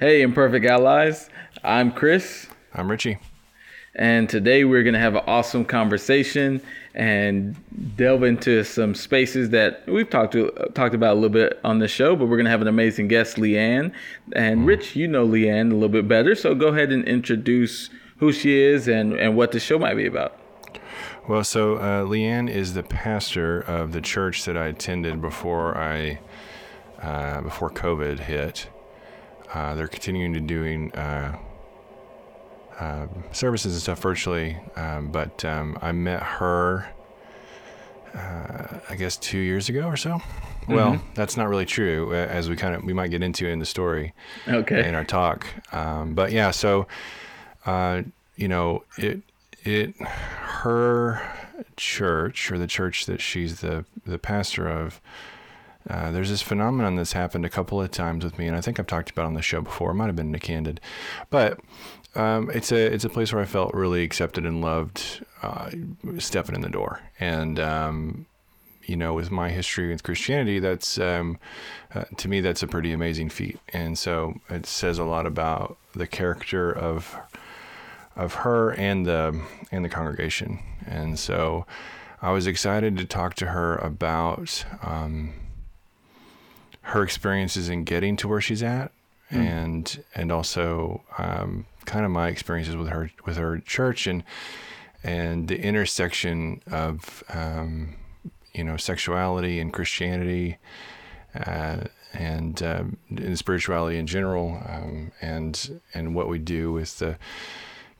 Hey, Imperfect Allies. I'm Chris, I'm Richie. and today we're going to have an awesome conversation and delve into some spaces that we've talked to talked about a little bit on the show. But we're going to have an amazing guest, Leanne. And Rich, you know Leanne a little bit better, so go ahead and introduce who she is and and what the show might be about. Well, so uh, Leanne is the pastor of the church that I attended before I uh, before COVID hit. Uh, they're continuing to doing uh, uh, services and stuff virtually, um, but um, I met her. Uh, I guess two years ago or so. Well, that's not really true, as we kind of we might get into in the story. Okay. in our talk. Um, but yeah, so uh, you know, it it her church or the church that she's the the pastor of. Uh, there's this phenomenon that's happened a couple of times with me, and I think I've talked about on the show before. It might have been in a candid, but um, it's a it's a place where I felt really accepted and loved, uh, stepping in the door, and um, you know, with my history with Christianity, that's um, uh, to me that's a pretty amazing feat, and so it says a lot about the character of of her and the and the congregation, and so I was excited to talk to her about um, her experiences in getting to where she's at, and and also um, kind of my experiences with her with her church and and the intersection of um, you know sexuality and Christianity uh, and, um, and spirituality in general um, and and what we do with the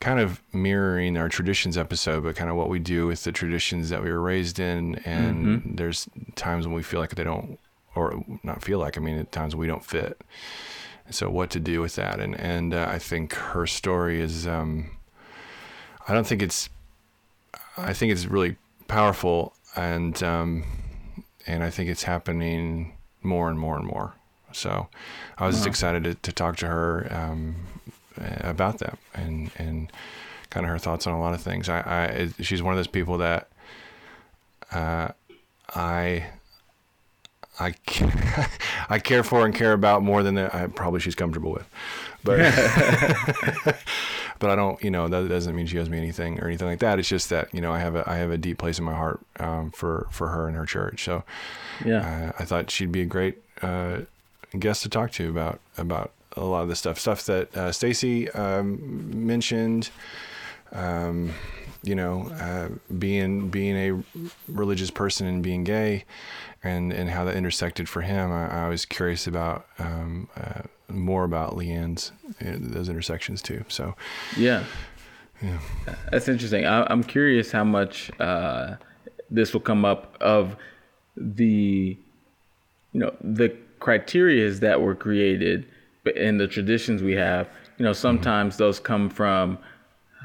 kind of mirroring our traditions episode but kind of what we do with the traditions that we were raised in. And there's times when we feel like they don't or not feel like I mean at times we don't fit so what to do with that and and uh, I think her story is um, I don't think it's I think it's really powerful, and um, and I think it's happening more and more and more. So I was just excited to, to talk to her um, about that and and kind of her thoughts on a lot of things. I, I she's one of those people that uh, I. I ca- I care for and care about more than I probably she's comfortable with, but but I don't, you know, that doesn't mean she owes me anything or anything like that. It's just that, you know, I have a, I have a deep place in my heart um, for, for her and her church. So Yeah. uh, I thought she'd be a great uh, guest to talk to about, about a lot of the stuff, stuff that uh, Stacy um, mentioned, um, you know, uh, being, being a religious person and being gay and, and how that intersected for him. I, I was curious about um, uh, more about Leanne's, uh, those intersections too. So, Yeah. Yeah, that's interesting. I, I'm curious how much uh, this will come up of the, you know, the criterias that were created and the traditions we have. You know, sometimes those come from,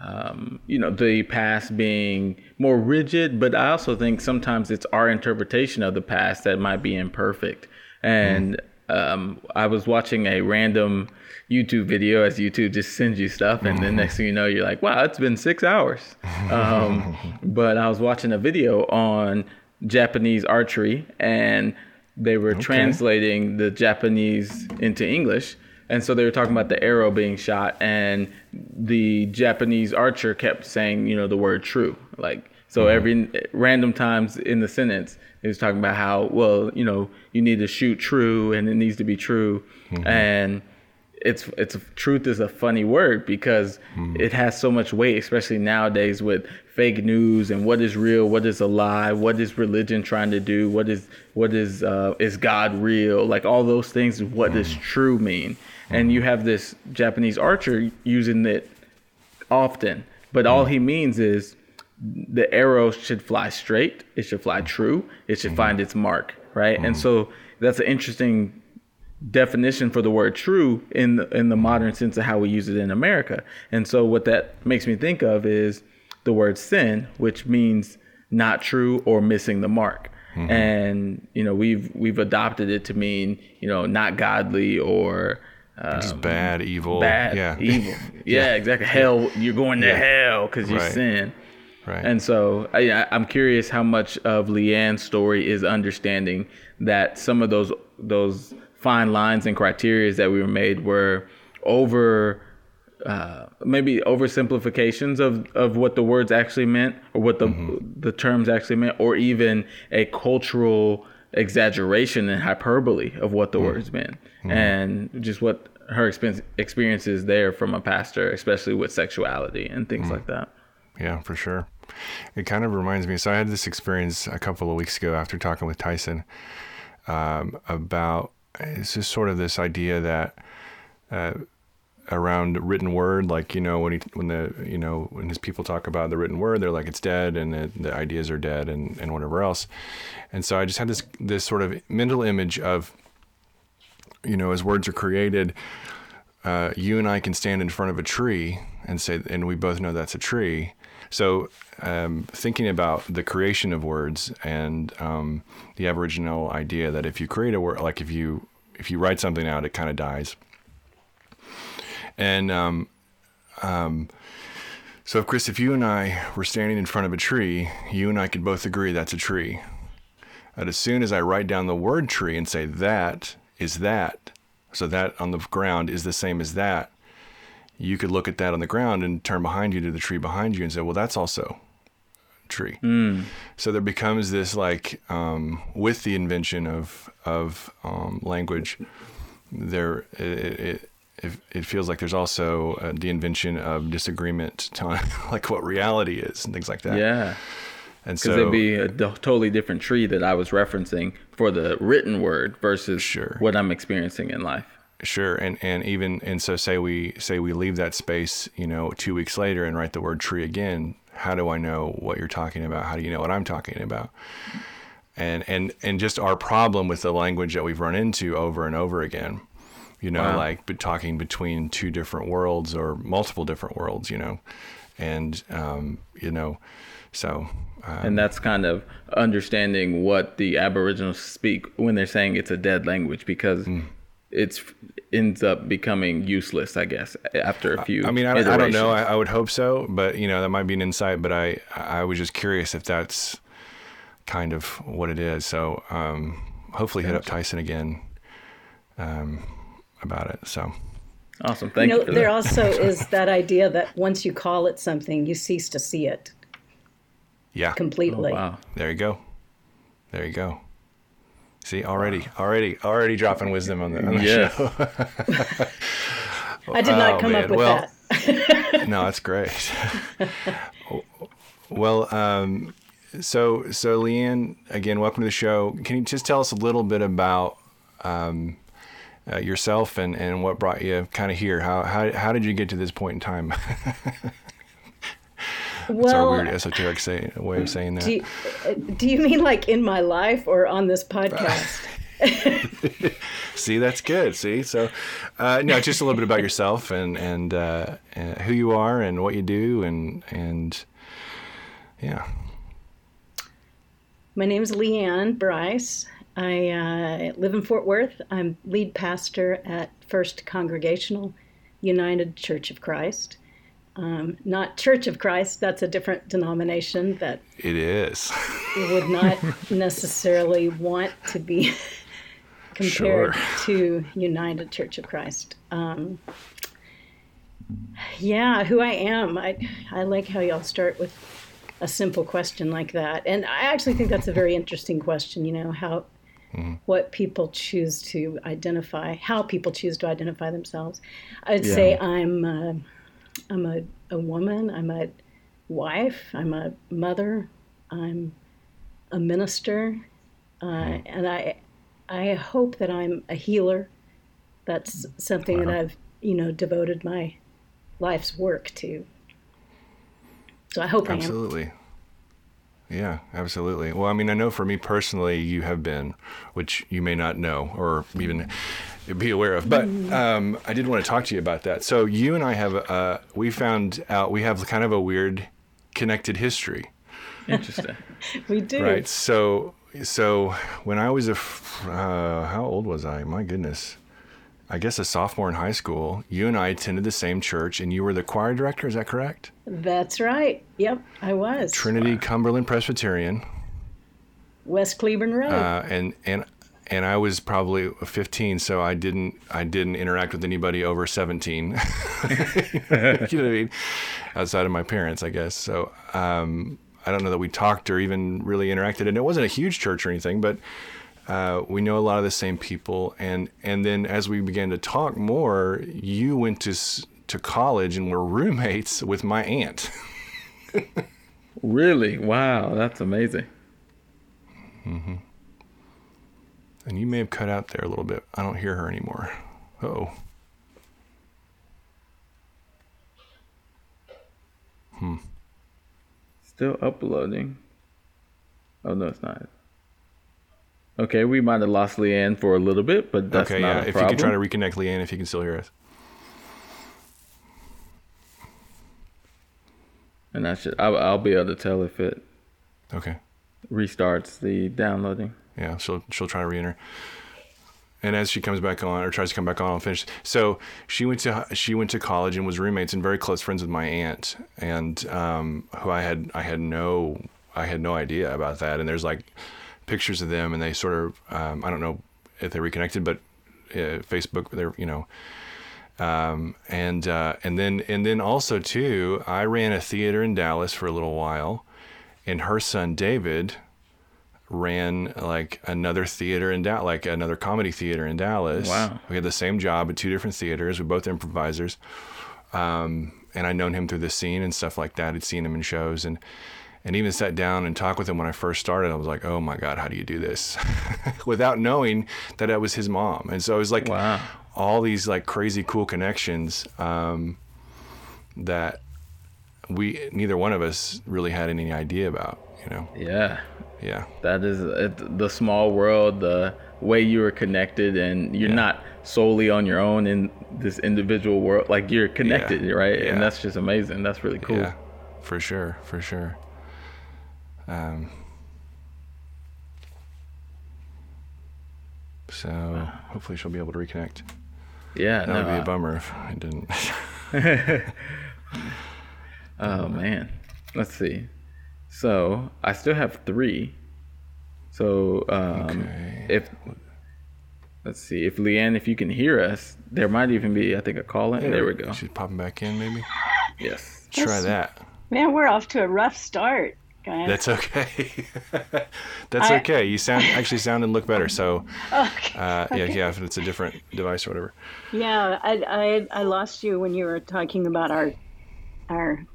um, you know, the past being more rigid, but I also think sometimes it's our interpretation of the past that might be imperfect. And um, I was watching a random YouTube video as YouTube just sends you stuff, and then next thing you know, you're like, wow, it's been six hours. Um, but I was watching a video on Japanese archery, and they were translating the Japanese into English. And so they were talking about the arrow being shot, and the Japanese archer kept saying, you know, the word true. Like, so mm-hmm. every random times in the sentence, he was talking about how, well, you know, you need to shoot true and it needs to be true. Mm-hmm. And it's it's truth is a funny word because mm-hmm. it has so much weight, especially nowadays with fake news and what is real, what is a lie, what is religion trying to do, what is what is uh, is God real, like all those things. What does true mean? And you have this Japanese archer using it often, but all he means is the arrow should fly straight, it should fly true, it should find mm-hmm. its mark, right? And mm-hmm. so that's an interesting definition for the word true in the, in the modern sense of how we use it in America. And so what that makes me think of is the word sin, which means not true or missing the mark. Mm-hmm. And you know we've we've adopted it to mean you know not godly or um, just bad, evil. bad, Yeah. evil. Yeah, exactly. Hell, you're going to Yeah. hell because you Right. sin. Right. And so I, I- I'm curious how much of Leanne's story is understanding that some of those those fine lines and criteria that we were made were over uh, maybe oversimplifications of, of what the words actually meant or what the mm-hmm. the terms actually meant or even a cultural exaggeration and hyperbole of what the mm-hmm. words meant mm-hmm. and just what her experience experiences there from a pastor especially with sexuality and things mm-hmm. like that. Yeah for sure. It kind of reminds me so i had this experience a couple of weeks ago after talking with tyson um, about it's just sort of this idea that uh, around written word like you know when he when the you know when his people talk about the written word they're like it's dead and the, the ideas are dead and, and whatever else. And so i just had this this sort of mental image of you know as words are created uh, you and i can stand in front of a tree and say and we both know that's a tree so um, thinking about the creation of words and um, the aboriginal idea that if you create a word like if you if you write something out it kind of dies and um, um, so, Chris, if you and I were standing in front of a tree, you and I could both agree that's a tree. But as soon as I write down the word tree and say that is that, so that on the ground is the same as that, you could look at that on the ground and turn behind you to the tree behind you and say, well, that's also tree. Mm. So there becomes this like um, with the invention of of um, language, there it, it, it, it feels like there's also uh, the invention of disagreement on like what reality is and things like that. Yeah. And so it'd be a totally different tree that I was referencing for the written word versus sure. what I'm experiencing in life. Sure, and and even and so say we say we leave that space, you know, two weeks later and write the word tree again. How do I know what you're talking about? How do you know what I'm talking about? And and and just our problem with the language that we've run into over and over again you know, wow. like talking between two different worlds or multiple different worlds, you know, and um, you know, so. Um, and that's kind of understanding what the Aboriginals speak when they're saying it's a dead language because mm. it's ends up becoming useless, I guess, after a few. I mean, I, I don't know. I, I, would hope so, but you know, that might be an insight. But I, I was just curious if that's kind of what it is. So, um, hopefully, hit up Tyson again. Um, about it. So awesome. Thank you. Know, you there also is that idea that once you call it something, you cease to see it. Yeah. Completely. Oh, wow. There you go. There you go. See, already, already, already dropping wisdom on the, on the yeah. show. I did not oh, come man. up with well, that. no, that's great. well, um, so so Leanne, again, welcome to the show. Can you just tell us a little bit about um, uh, yourself and, and what brought you kind of here. How, how, how did you get to this point in time? well, It's our weird esoteric say, way of saying that. Do you, uh, do you mean like in my life or on this podcast? See, that's good. See, so uh, no, just a little bit about yourself and and, uh, and who you are and what you do and and yeah. My name is Leanne Bryce. I uh, live in Fort Worth. I'm lead pastor at First Congregational United Church of Christ. Um, not Church of Christ, that's a different denomination that it is. would not necessarily want to be compared sure. to United Church of Christ. Um, yeah, who I am. I, I like how y'all start with a simple question like that. And I actually think that's a very interesting question, you know, how mm-hmm. what people choose to identify, how people choose to identify themselves. I'd yeah. say I'm a, I'm a, a woman, I'm a wife, I'm a mother, I'm a minister, uh, mm-hmm. and I I hope that I'm a healer. That's something that I've you know devoted my life's work to. So I hope Absolutely. I am. Absolutely. Yeah, absolutely. Well, I mean, I know for me personally, you have been, which you may not know or even be aware of, but um, I did want to talk to you about that. So you and I have, uh, we found out we have kind of a weird connected history. Interesting. we do. Right. So, so when I was a, uh, how old was I? My goodness. I guess a sophomore in high school, you and I attended the same church, and you were the choir director. Is that correct? That's right. Yep, I was. Trinity wow. Cumberland Presbyterian. West Cleburne Road. Uh, and and and I was probably 15, so I didn't I didn't interact with anybody over 17. you know what I mean? Outside of my parents, I guess. So um, I don't know that we talked or even really interacted, and it wasn't a huge church or anything, but. Uh, we know a lot of the same people, and and then as we began to talk more, you went to to college and were roommates with my aunt. really? Wow, that's amazing. Mm-hmm. And you may have cut out there a little bit. I don't hear her anymore. Oh. Hmm. Still uploading. Oh no, it's not. Okay, we might have lost Leanne for a little bit, but that's okay, not yeah. a if problem. If you could try to reconnect Leanne, if you can still hear us. And I should, I'll, I'll be able to tell if it. Okay. Restarts the downloading. Yeah, she'll she'll try to re-enter. And as she comes back on or tries to come back on, I'll finish. So she went to she went to college and was roommates and very close friends with my aunt, and um, who I had I had no I had no idea about that. And there's like pictures of them, and they sort of um, I don't know if they reconnected, but uh, Facebook they're you know. Um, and uh, and then and then also too, I ran a theater in Dallas for a little while, and her son David ran like another theater in Dallas, like another comedy theater in Dallas. Wow. We had the same job at two different theaters. We're both improvisers. Um, and I'd known him through the scene and stuff like that. I'd seen him in shows and, and even sat down and talked with him when I first started. I was like, oh my God, how do you do this? Without knowing that I was his mom. And so it was like wow. all these like crazy cool connections um, that we, neither one of us really had any idea about, you know? Yeah yeah. That is it, the small world the way you are connected and you're yeah. not solely on your own in this individual world like you're connected yeah. right yeah. and that's just amazing. That's really cool. Yeah. For sure. For sure. Um so hopefully she'll be able to reconnect. Yeah that no, would be a bummer if i didn't. Oh man. Let's see so I still have three. So um, okay. if let's see if Leanne, if you can hear us, there might even be I think a call in. there we go. She's popping back in, maybe. Yes. Try that. Man, we're off to a rough start. Guys. That's okay. That's I, okay. You sound actually sound and look better. So, okay. Uh, yeah, okay. yeah. If it's a different device or whatever. Yeah, I, I I lost you when you were talking about our our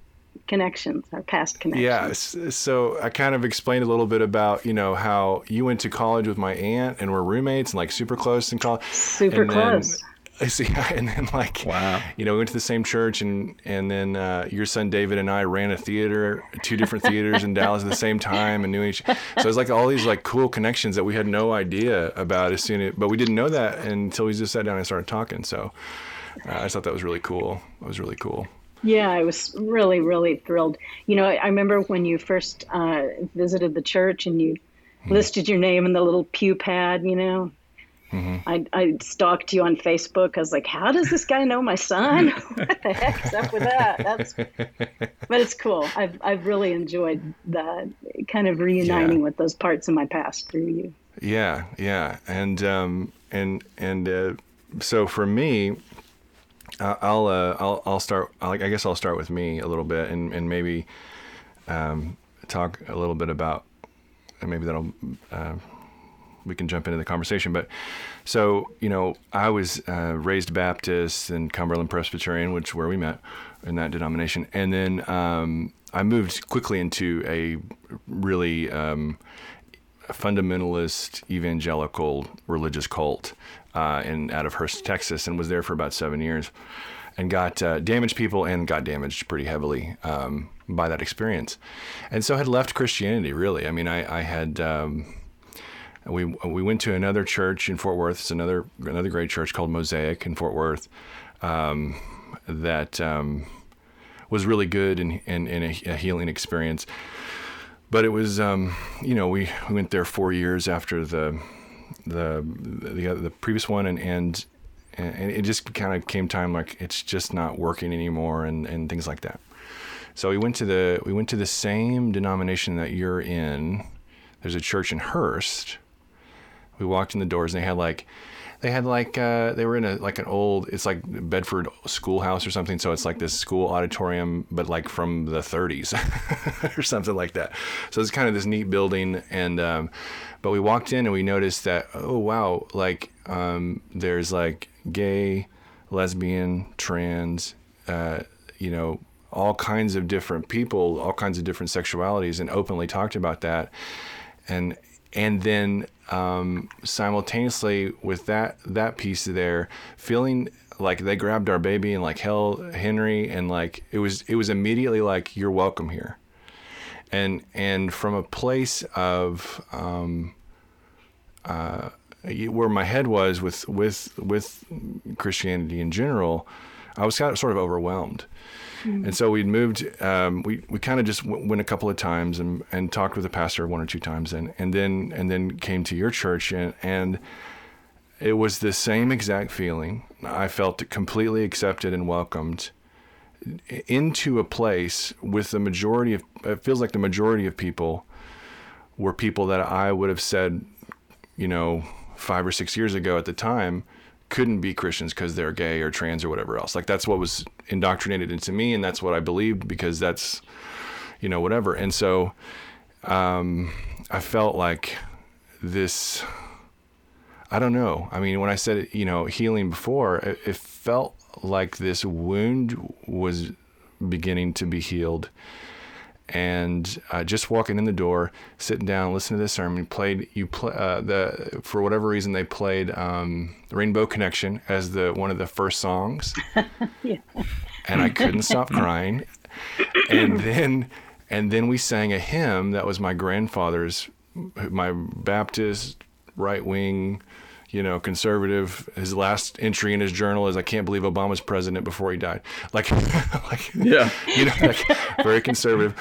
connections, our past connections. Yeah. So I kind of explained a little bit about, you know, how you went to college with my aunt and were roommates and like super close in college. Super and close. Then, I see, and then like, wow, you know, we went to the same church, and and then uh, your son David and I ran a theater, two different theaters in Dallas at the same time, and knew each. So it's like all these like cool connections that we had no idea about as soon, as, but we didn't know that until we just sat down and started talking. So uh, I just thought that was really cool. It was really cool. Yeah, I was really, really thrilled. You know, I remember when you first uh, visited the church and you mm-hmm. listed your name in the little pew pad, you know. Mm-hmm. I, I stalked you on Facebook. I was like, how does this guy know my son? what the heck's up with that? That's, but it's cool. I've, I've really enjoyed the kind of reuniting yeah. with those parts of my past through you. Yeah, yeah. And, um, and, and, uh, so for me, I'll uh, I'll I'll start. I guess I'll start with me a little bit, and and maybe um, talk a little bit about, and maybe that'll uh, we can jump into the conversation. But so you know, I was uh, raised Baptist and Cumberland Presbyterian, which where we met in that denomination, and then um, I moved quickly into a really um, fundamentalist evangelical religious cult uh, in out of Hurst, Texas, and was there for about seven years, and got uh, damaged people and got damaged pretty heavily um, by that experience, and so had left Christianity. Really, I mean, I, I had. Um, we we went to another church in Fort Worth. It's another another great church called Mosaic in Fort Worth. Um, that um, was really good and, and, and a, a, healing experience. But it was, um, you know, we, we went there four years after the the the, the previous one, and and and it just kind of came time like it's just not working anymore, and and things like that. So we went to the we went to the same denomination that you're in. There's a church in Hurst We walked in the doors and they had like they had like uh, they were in a like an old it's like Bedford schoolhouse or something so it's like this school auditorium but like from the 30s or something like that so it's kind of this neat building and um, but we walked in and we noticed that oh wow like um, there's like gay lesbian trans uh, you know all kinds of different people all kinds of different sexualities and openly talked about that. And and then um, simultaneously with that that piece there, feeling like they grabbed our baby and like held Henry and like it was it was immediately like you're welcome here, and and from a place of um, uh, where my head was with with with Christianity in general, I was kind of sort of overwhelmed Mm-hmm. And so we'd moved, um, we, we kind of just w- went a couple of times and, and talked with the pastor one or two times and, and then, and then came to your church and, and it was the same exact feeling. I felt completely accepted and welcomed into a place with the majority of, it feels like the majority of people were people that I would have said, you know, five or six years ago at the time, couldn't be Christians because they're gay or trans or whatever else. Like that's what was indoctrinated into me, and that's what I believed because that's, you know, whatever. And so, um, I felt like this. I don't know. I mean, when I said you know healing before, it, it felt like this wound was beginning to be healed. And uh, just walking in the door, sitting down, listening to this sermon, played you play uh, the for whatever reason they played um, Rainbow Connection as the one of the first songs, yeah. and I couldn't stop crying, and then and then we sang a hymn that was my grandfather's, my Baptist right wing you know, conservative. His last entry in his journal is, "I can't believe Obama's president before he died." Like, like yeah, you know, like very conservative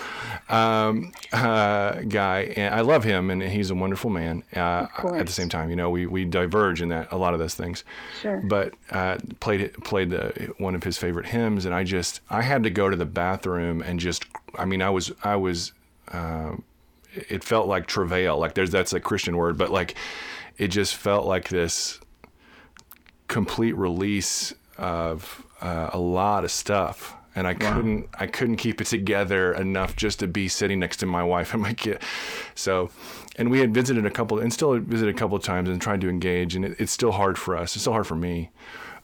um, uh, guy, and I love him, and he's a wonderful man. Uh, at the same time, you know, we we diverge in that a lot of those things. Sure. But uh, played played the, one of his favorite hymns, and I just I had to go to the bathroom and just, I mean, I was I was. Uh, it felt like travail, like there's that's a Christian word, but like it just felt like this complete release of uh, a lot of stuff and I couldn't I couldn't keep it together enough just to be sitting next to my wife and my kid. So, and we had visited a couple and still visited a couple of times and tried to engage, and it, it's still hard for us. It's still hard for me.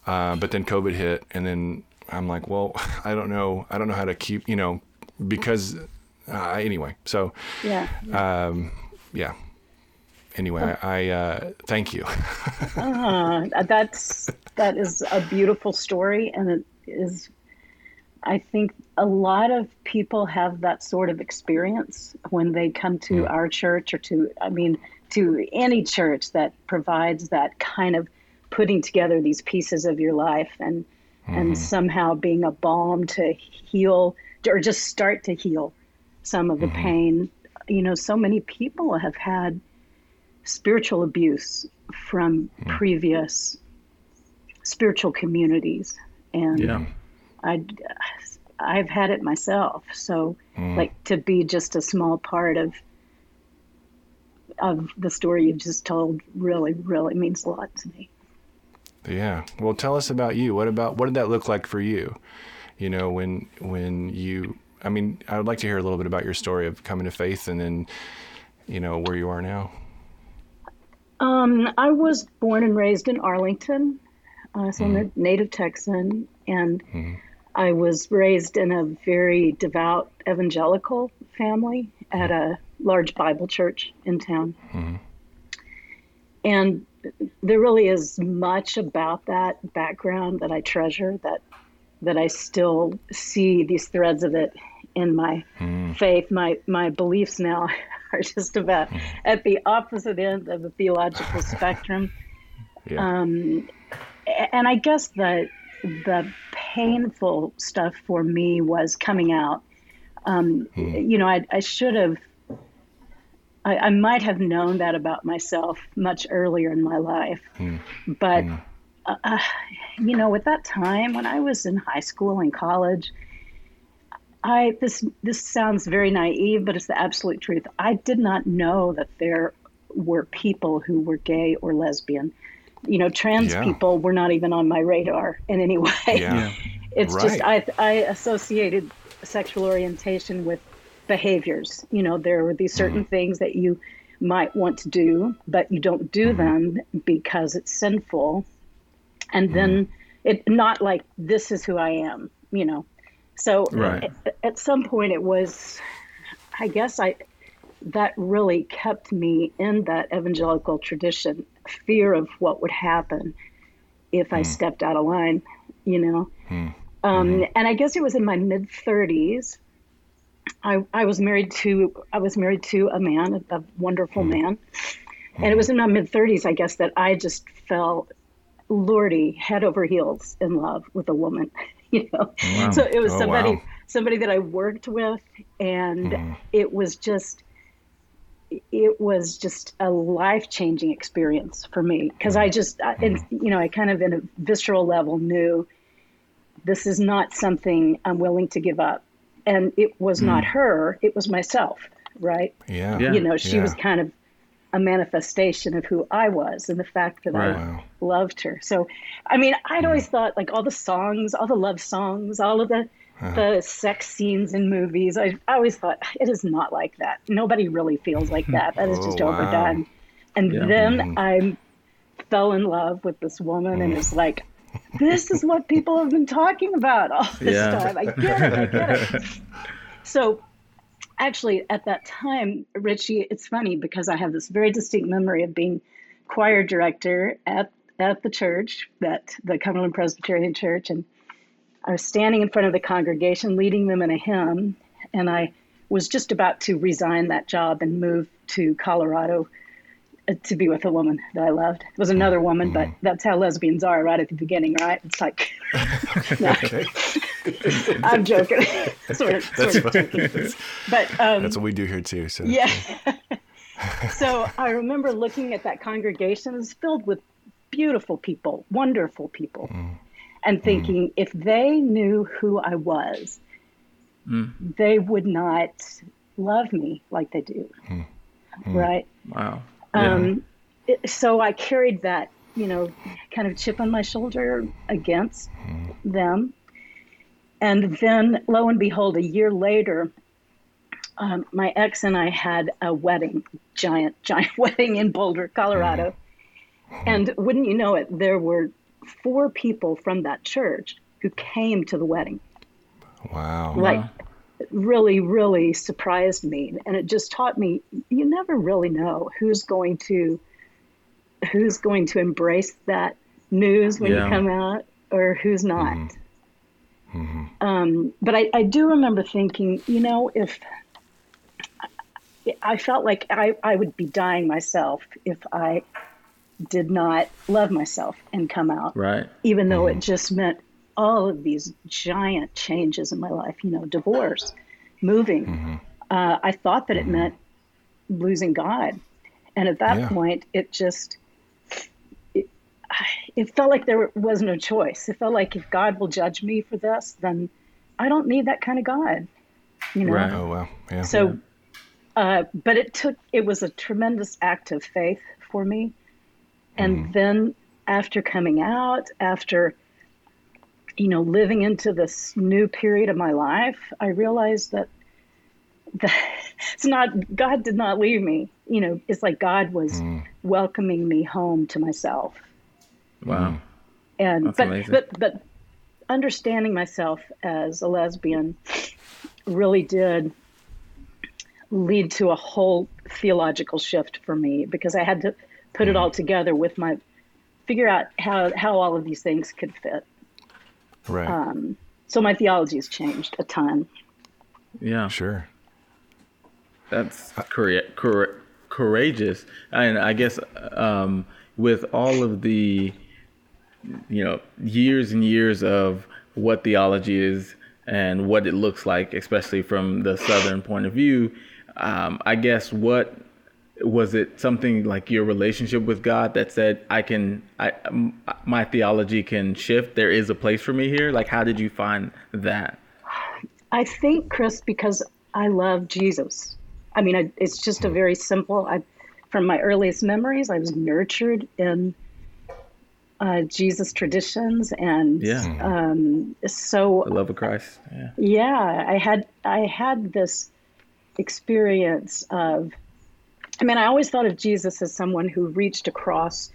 Uh, but then COVID hit, and then I'm like, well, I don't know. I don't know how to keep you know because uh, anyway. So yeah, um, yeah anyway, I, I uh, thank you. uh, that's that is a beautiful story, and it is. I think a lot of people have that sort of experience when they come to mm. our church or to, I mean, to any church that provides that kind of putting together these pieces of your life and mm-hmm. and somehow being a balm to heal or just start to heal some of the mm-hmm. pain. You know, so many people have had spiritual abuse from mm. previous spiritual communities. And yeah. I I've had it myself. So mm. like to be just a small part of of the story you just told really really means a lot to me. Yeah. Well tell us about you. What about what did that look like for you? You know when when you I mean I would like to hear a little bit about your story of coming to faith and then you know where you are now um, I was born and raised in Arlington, uh, so mm. I'm a mm-hmm. native Texan, and mm. I was raised in a very devout evangelical family at a large Bible church in town. Mm. And there really is much about that background that I treasure that that I still see these threads of it in my faith. My my beliefs now are just about at the opposite end of the theological spectrum. Yeah. Um, and I guess the the painful stuff for me was coming out. Um, mm. You know, I, I should have. I, I, might have known that about myself much earlier in my life, mm. but mm. uh, uh you know, at that time when I was in high school and college, I this this sounds very naive, but it's the absolute truth. I did not know that there were people who were gay or lesbian. You know, trans Yeah. people were not even on my radar in any way. Yeah. It's just I I associated sexual orientation with behaviors. You know, there were these certain mm-hmm. things that you might want to do, but you don't do mm-hmm. them because it's sinful. And then mm-hmm. it not like this is who I am, you know. So Right. at, at some point it was I guess I that really kept me in that evangelical tradition, fear of what would happen if I hmm. stepped out of line, you know. Hmm. Hmm. Um, And I guess it was in my mid 30s. I, I was married to I was married to a man, a, a wonderful man, and it was in my mid 30s, I guess, that I just fell, lordy, head over heels in love with a woman. You know, oh, so it was Oh, somebody wow. somebody that I worked with, and hmm. it was just it was just a life changing experience for me because I hmm. just, I, hmm. and, you know, I kind of in a visceral level knew this is not something I'm willing to give up. And it was not her, it was myself, right? Yeah. Yeah. You know, she Yeah. was kind of a manifestation of who I was and the fact that Right. I Wow. loved her. So, I mean, I'd always hmm. thought like all the songs, all the love songs, all of the uh-huh. the sex scenes in movies. I, I always thought it is not like that. Nobody really feels like hmm. that. That is Oh, just wow. overdone. And Yeah. then hmm. I fell in love with this woman, and it's like, this is what people have been talking about all this Yeah. time. I get it. I get it. So actually at that time richie it's funny because i have this very distinct memory of being choir director at at the church that the cumberland presbyterian church and i was standing in front of the congregation leading them in a hymn and i was just about to resign that job and move to colorado to be with a woman that i loved it was another woman but mm-hmm. that's how lesbians are right at the beginning right it's like i'm joking sort of, sort of joking. but um, That's what we do here too. So yeah. so I remember looking at that congregation. It was filled with beautiful people, wonderful people, mm. and mm. thinking if they knew who I was, mm. they would not love me like they do. Right? Wow. Um, it, so I carried that, you know, kind of chip on my shoulder against them. And then, lo and behold, a year later, um, my ex and I had a wedding, giant, giant wedding in Boulder, Colorado. And wouldn't you know it, there were four people from that church who came to the wedding. Wow. Like, really, really surprised me. And it just taught me you never really know who's going to who's going to embrace that news when Yeah. you come out or who's not. Mm-hmm. Mm-hmm. Um, but I, I do remember thinking, you know, if I felt like I, I would be dying myself if I did not love myself and come out Right. even though it mm-hmm. just meant all of these giant changes in my life, you know, divorce, moving. Uh, I thought that it meant losing God. And at that Yeah. point, it just, it, it felt like there was no choice. It felt like if God will judge me for this, then I don't need that kind of God, you know? Right. Oh wow. Yeah. So, uh, but it took, it was a tremendous act of faith for me. And then after coming out, after, you know, living into this new period of my life, I realized that, that it's not, God did not leave me. You know, it's like God was hmm. welcoming me home to myself. Wow. And, That's but, amazing. but, but understanding myself as a lesbian really did lead to a whole theological shift for me because I had to put it hmm. all together with my figure out how how all of these things could fit. Right. Um, so my theology has changed a ton. Yeah. sure. That's coura- coura- courageous, and I guess um, with all of the, you know, years and years of what theology is and what it looks like, especially from the Southern point of view, um, I guess what was it something like your relationship with God that said I can, I m- my theology can shift. There is a place for me here. Like, how did you find that? I think, Chris, because I love Jesus. I mean, I, it's just a very simple. I from my earliest memories, I was nurtured in uh, Jesus traditions, and Yeah. um, so The love of Christ. Yeah. yeah, I had I had this experience of I mean, I always thought of Jesus as someone who reached across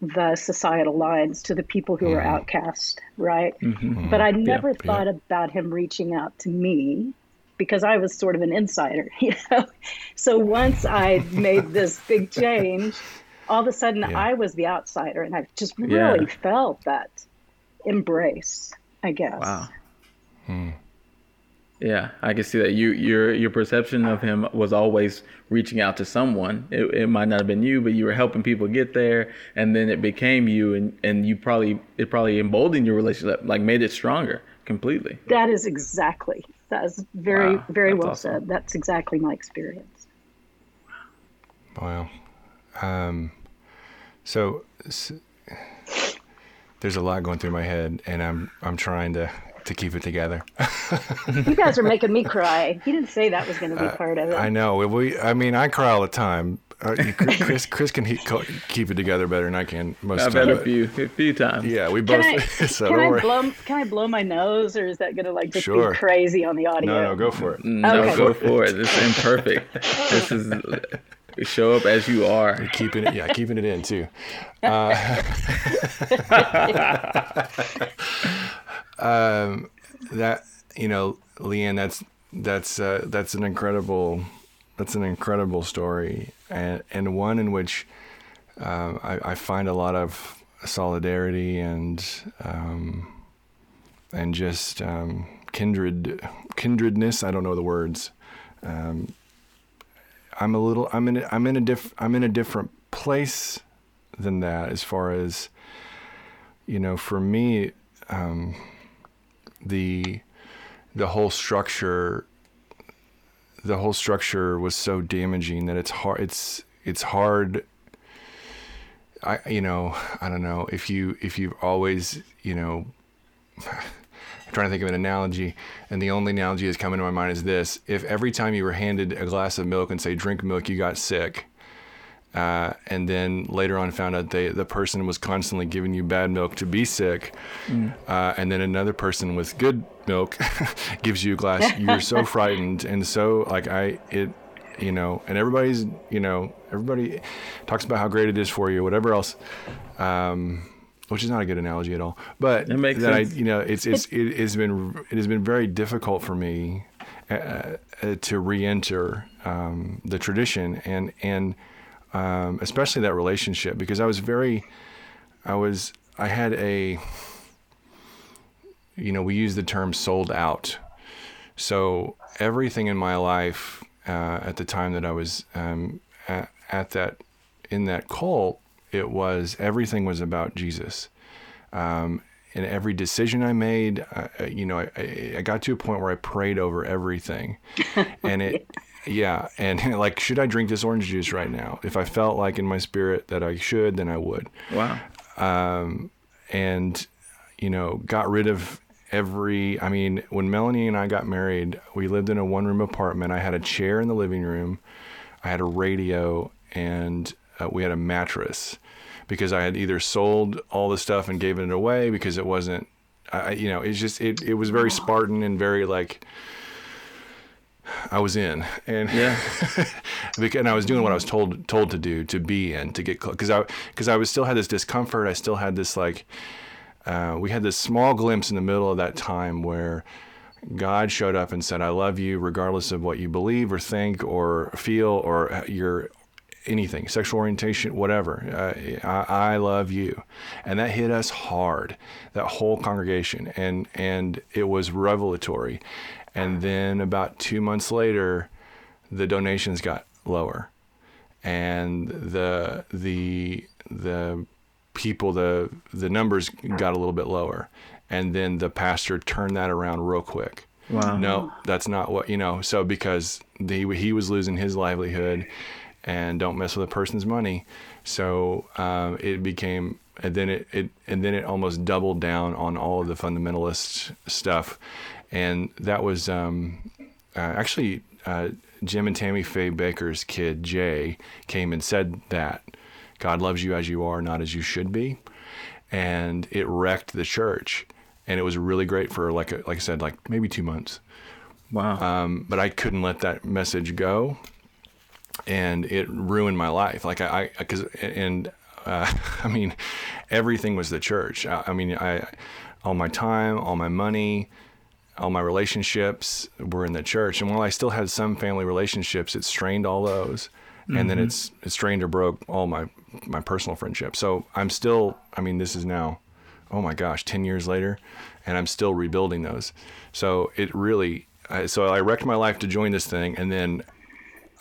the societal lines to the people who were mm-hmm. outcast, right? Mm-hmm. But I mm-hmm. never yeah. thought about him reaching out to me because I was sort of an insider, you know. So once I made this big change, all of a sudden Yeah. I was the outsider and I just Yeah. really felt that embrace, I guess. Wow. Hmm. Yeah, I can see that. You your your perception of him was always reaching out to someone. It, it might not have been you, but you were helping people get there, and then it became you, and and you probably it probably emboldened your relationship, like made it stronger completely. That is exactly. That is very, Wow, very well awesome. said. That's exactly my experience. Wow. Um, so s- there's a lot going through my head, and I'm I'm trying to to keep it together. You guys are making me cry. You didn't say that was going to be part of it. Uh, I know. We. I mean, I cry all the time. Uh, Chris, Chris can he, keep it together better than I can most I've of the had time. a few a few times. Yeah, we can both. I, so can I blow? Can I blow my nose, or is that going to like just Sure. be crazy on the audio? No, no, go for it. No, Okay. go for it. It's imperfect. this is show up as you are. Keeping it, yeah, keeping it in too. Uh, um, that you know, Leanne, that's that's uh, that's an incredible that's an incredible story, and and one in which um, I, I find a lot of solidarity and um, and just um, kindred kindredness. I don't know the words. Um, I'm a little. I'm in. I'm in a diff. I'm in a different place than that as far as you know. For me, um, the the whole structure the whole structure was so damaging that it's hard it's it's hard I you know I don't know if you if you've always you know I'm trying to think of an analogy and the only analogy that's coming to my mind is this. If every time you were handed a glass of milk and say drink milk you got sick uh, and then later on found out they, the person was constantly giving you bad milk to be sick. Uh, and then another person with good milk gives you a glass. You're so frightened and so like i it you know and everybody's you know everybody talks about how great it is for you whatever else. Um, which is not a good analogy at all. But that sense. I, you know it's it's it has been it has been very difficult for me uh, uh, to re-enter um, the tradition. And and um, especially that relationship because I was very, I was, I had a, you know, we use the term sold out. So everything in my life uh, at the time that I was um, at, at that, in that cult, it was, everything was about Jesus. Um, and every decision I made, uh, you know, I, I got to a point where I prayed over everything, and it, yeah, and like, should I drink this orange juice right now? If I felt like in my spirit that I should, then I would, Wow. um, and you know, got rid of every. I mean, when Melanie and I got married, we lived in a one-room apartment. I had a chair in the living room, I had a radio, and uh, we had a mattress because I had either sold all the stuff and gave it away because it wasn't, I, you know, it's just it it was very Spartan and very like. I was in, and Yeah. and I was doing what I was told told to do to be in to get close because I because I was still had this discomfort. I still had this like uh, we had this small glimpse in the middle of that time where God showed up and said, "I love you, regardless of what you believe or think or feel or your anything, sexual orientation, whatever. Uh, I, I love you," and that hit us hard. That whole congregation, and and it was revelatory. And then about two months later, the donations got lower, and the the the people the the numbers got a little bit lower. And then the pastor turned that around real quick. Wow. no that's not what you know so because the, he was losing his livelihood and don't mess with a person's money. So um, it became and then it, it and then it almost doubled down on all of the fundamentalist stuff and that was um, uh, actually uh, Jim and Tammy Faye Bakker's kid Jay came and said that God loves you as you are, not as you should be, and it wrecked the church. And it was really great for like like I said, like maybe two months. Wow. Um, but I couldn't let that message go, and it ruined my life. Like I, because and uh, I mean, everything was the church. I, I mean, I all my time, all my money, all my relationships were in the church. And while I still had some family relationships, it strained all those. Mm-hmm. And then mm-hmm. it's it strained or broke all my my personal friendships. So I'm still I mean this is now oh my gosh, 10 years later and I'm still rebuilding those. So it really so I wrecked my life to join this thing and then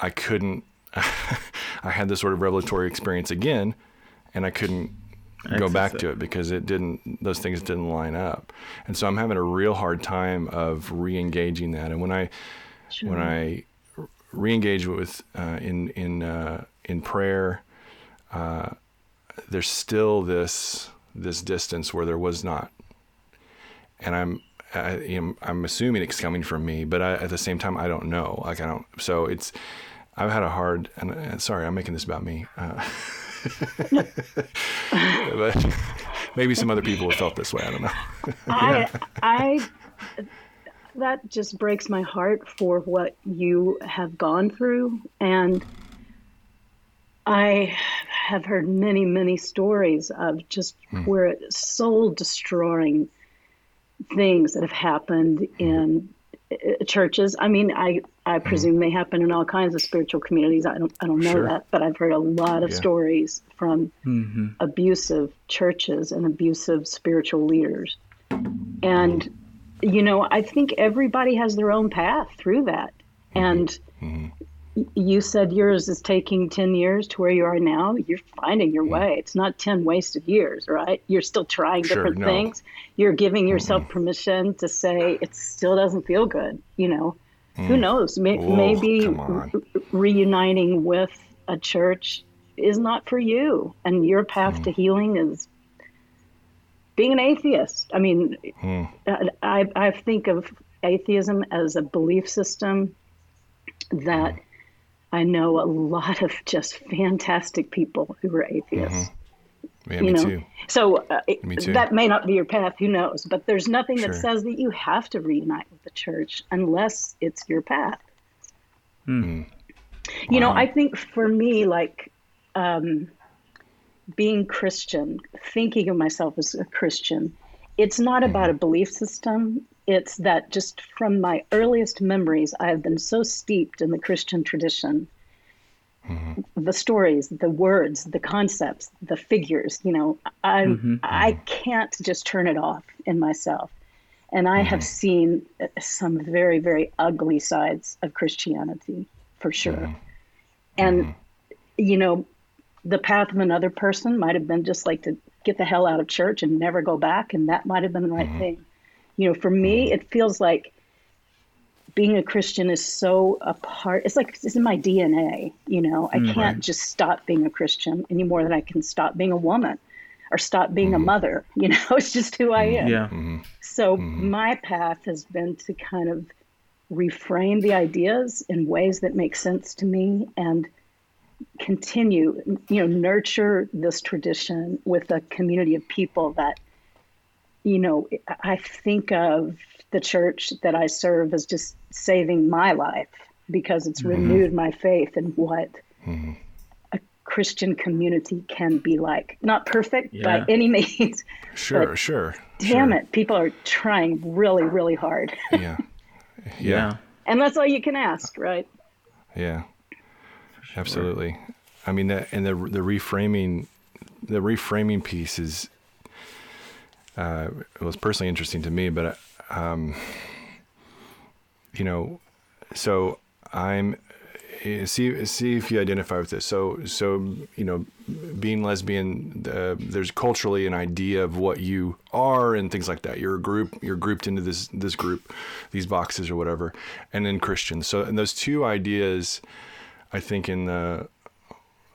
I couldn't I had this sort of revelatory experience again and I couldn't go back to it because it didn't those things didn't line up and so i'm having a real hard time of re-engaging that and when i sure. when i re-engage with uh, in in uh, in prayer uh, there's still this this distance where there was not and i'm I, am I'm assuming it's coming from me, but I, at the same time, I don't know. Like I don't. So it's, I've had a hard. And, and sorry, I'm making this about me. But maybe some other people have felt this way. I don't know. I, I, that just breaks my heart for what you have gone through. And I have heard many, many stories of just hmm. where soul destroying things that have happened in churches. I mean, I I mm-hmm. presume they happen in all kinds of spiritual communities. I don't I don't know sure. that, but I've heard a lot of yeah. stories from mm-hmm. abusive churches and abusive spiritual leaders. And you know, I think everybody has their own path through that. Mm-hmm. And mm-hmm you said yours is taking 10 years to where you are now you're finding your mm. way it's not 10 wasted years right you're still trying sure, different no. things you're giving yourself mm-hmm. permission to say it still doesn't feel good you know mm. who knows May- Whoa, maybe re- reuniting with a church is not for you and your path mm. to healing is being an atheist i mean mm. I, I think of atheism as a belief system that. I know a lot of just fantastic people who are atheists. Mm-hmm. Yeah, you me know? too. So uh, me too. that may not be your path, who knows? But there's nothing sure. that says that you have to reunite with the church unless it's your path. Mm. You wow. know, I think for me, like um, being Christian, thinking of myself as a Christian, it's not mm-hmm. about a belief system it's that just from my earliest memories, I have been so steeped in the Christian tradition. Mm-hmm. The stories, the words, the concepts, the figures, you know, I mm-hmm. I mm-hmm. can't just turn it off in myself. And I mm-hmm. have seen uh, some very, very ugly sides of Christianity for sure. Mm-hmm. And, mm-hmm. you know, the path of another person might have been just like to get the hell out of church and never go back. And that might have been the right thing. You know, for me, it feels like being a Christian is so a part. It's like it's in my DNA. You know, I mm, can't right. just stop being a Christian any more than I can stop being a woman or stop being mm. a mm-hmm. mother. You know, it's just who I am. Yeah. Mm-hmm. So mm-hmm. my path has been to kind of reframe the ideas in ways that make sense to me and continue, you know, nurture this tradition with a community of people that you know, I think of the church that I serve as just saving my life because it's mm-hmm. renewed my faith in what mm-hmm. a Christian community can be like. Not perfect yeah. by any means. Sure, sure. Damn sure. it, people are trying really, really hard. yeah. yeah. Yeah. And that's all you can ask, right? Yeah. Sure. Absolutely. I mean that and the the reframing the reframing piece is uh, it was personally interesting to me. But um, you know, so I'm eh, see see if you identify with this. So so you know, being lesbian, uh, there's culturally an idea of what you are and things like that. You're a group. You're grouped into this this group, these boxes or whatever, and then Christian. So and those two ideas, I think in the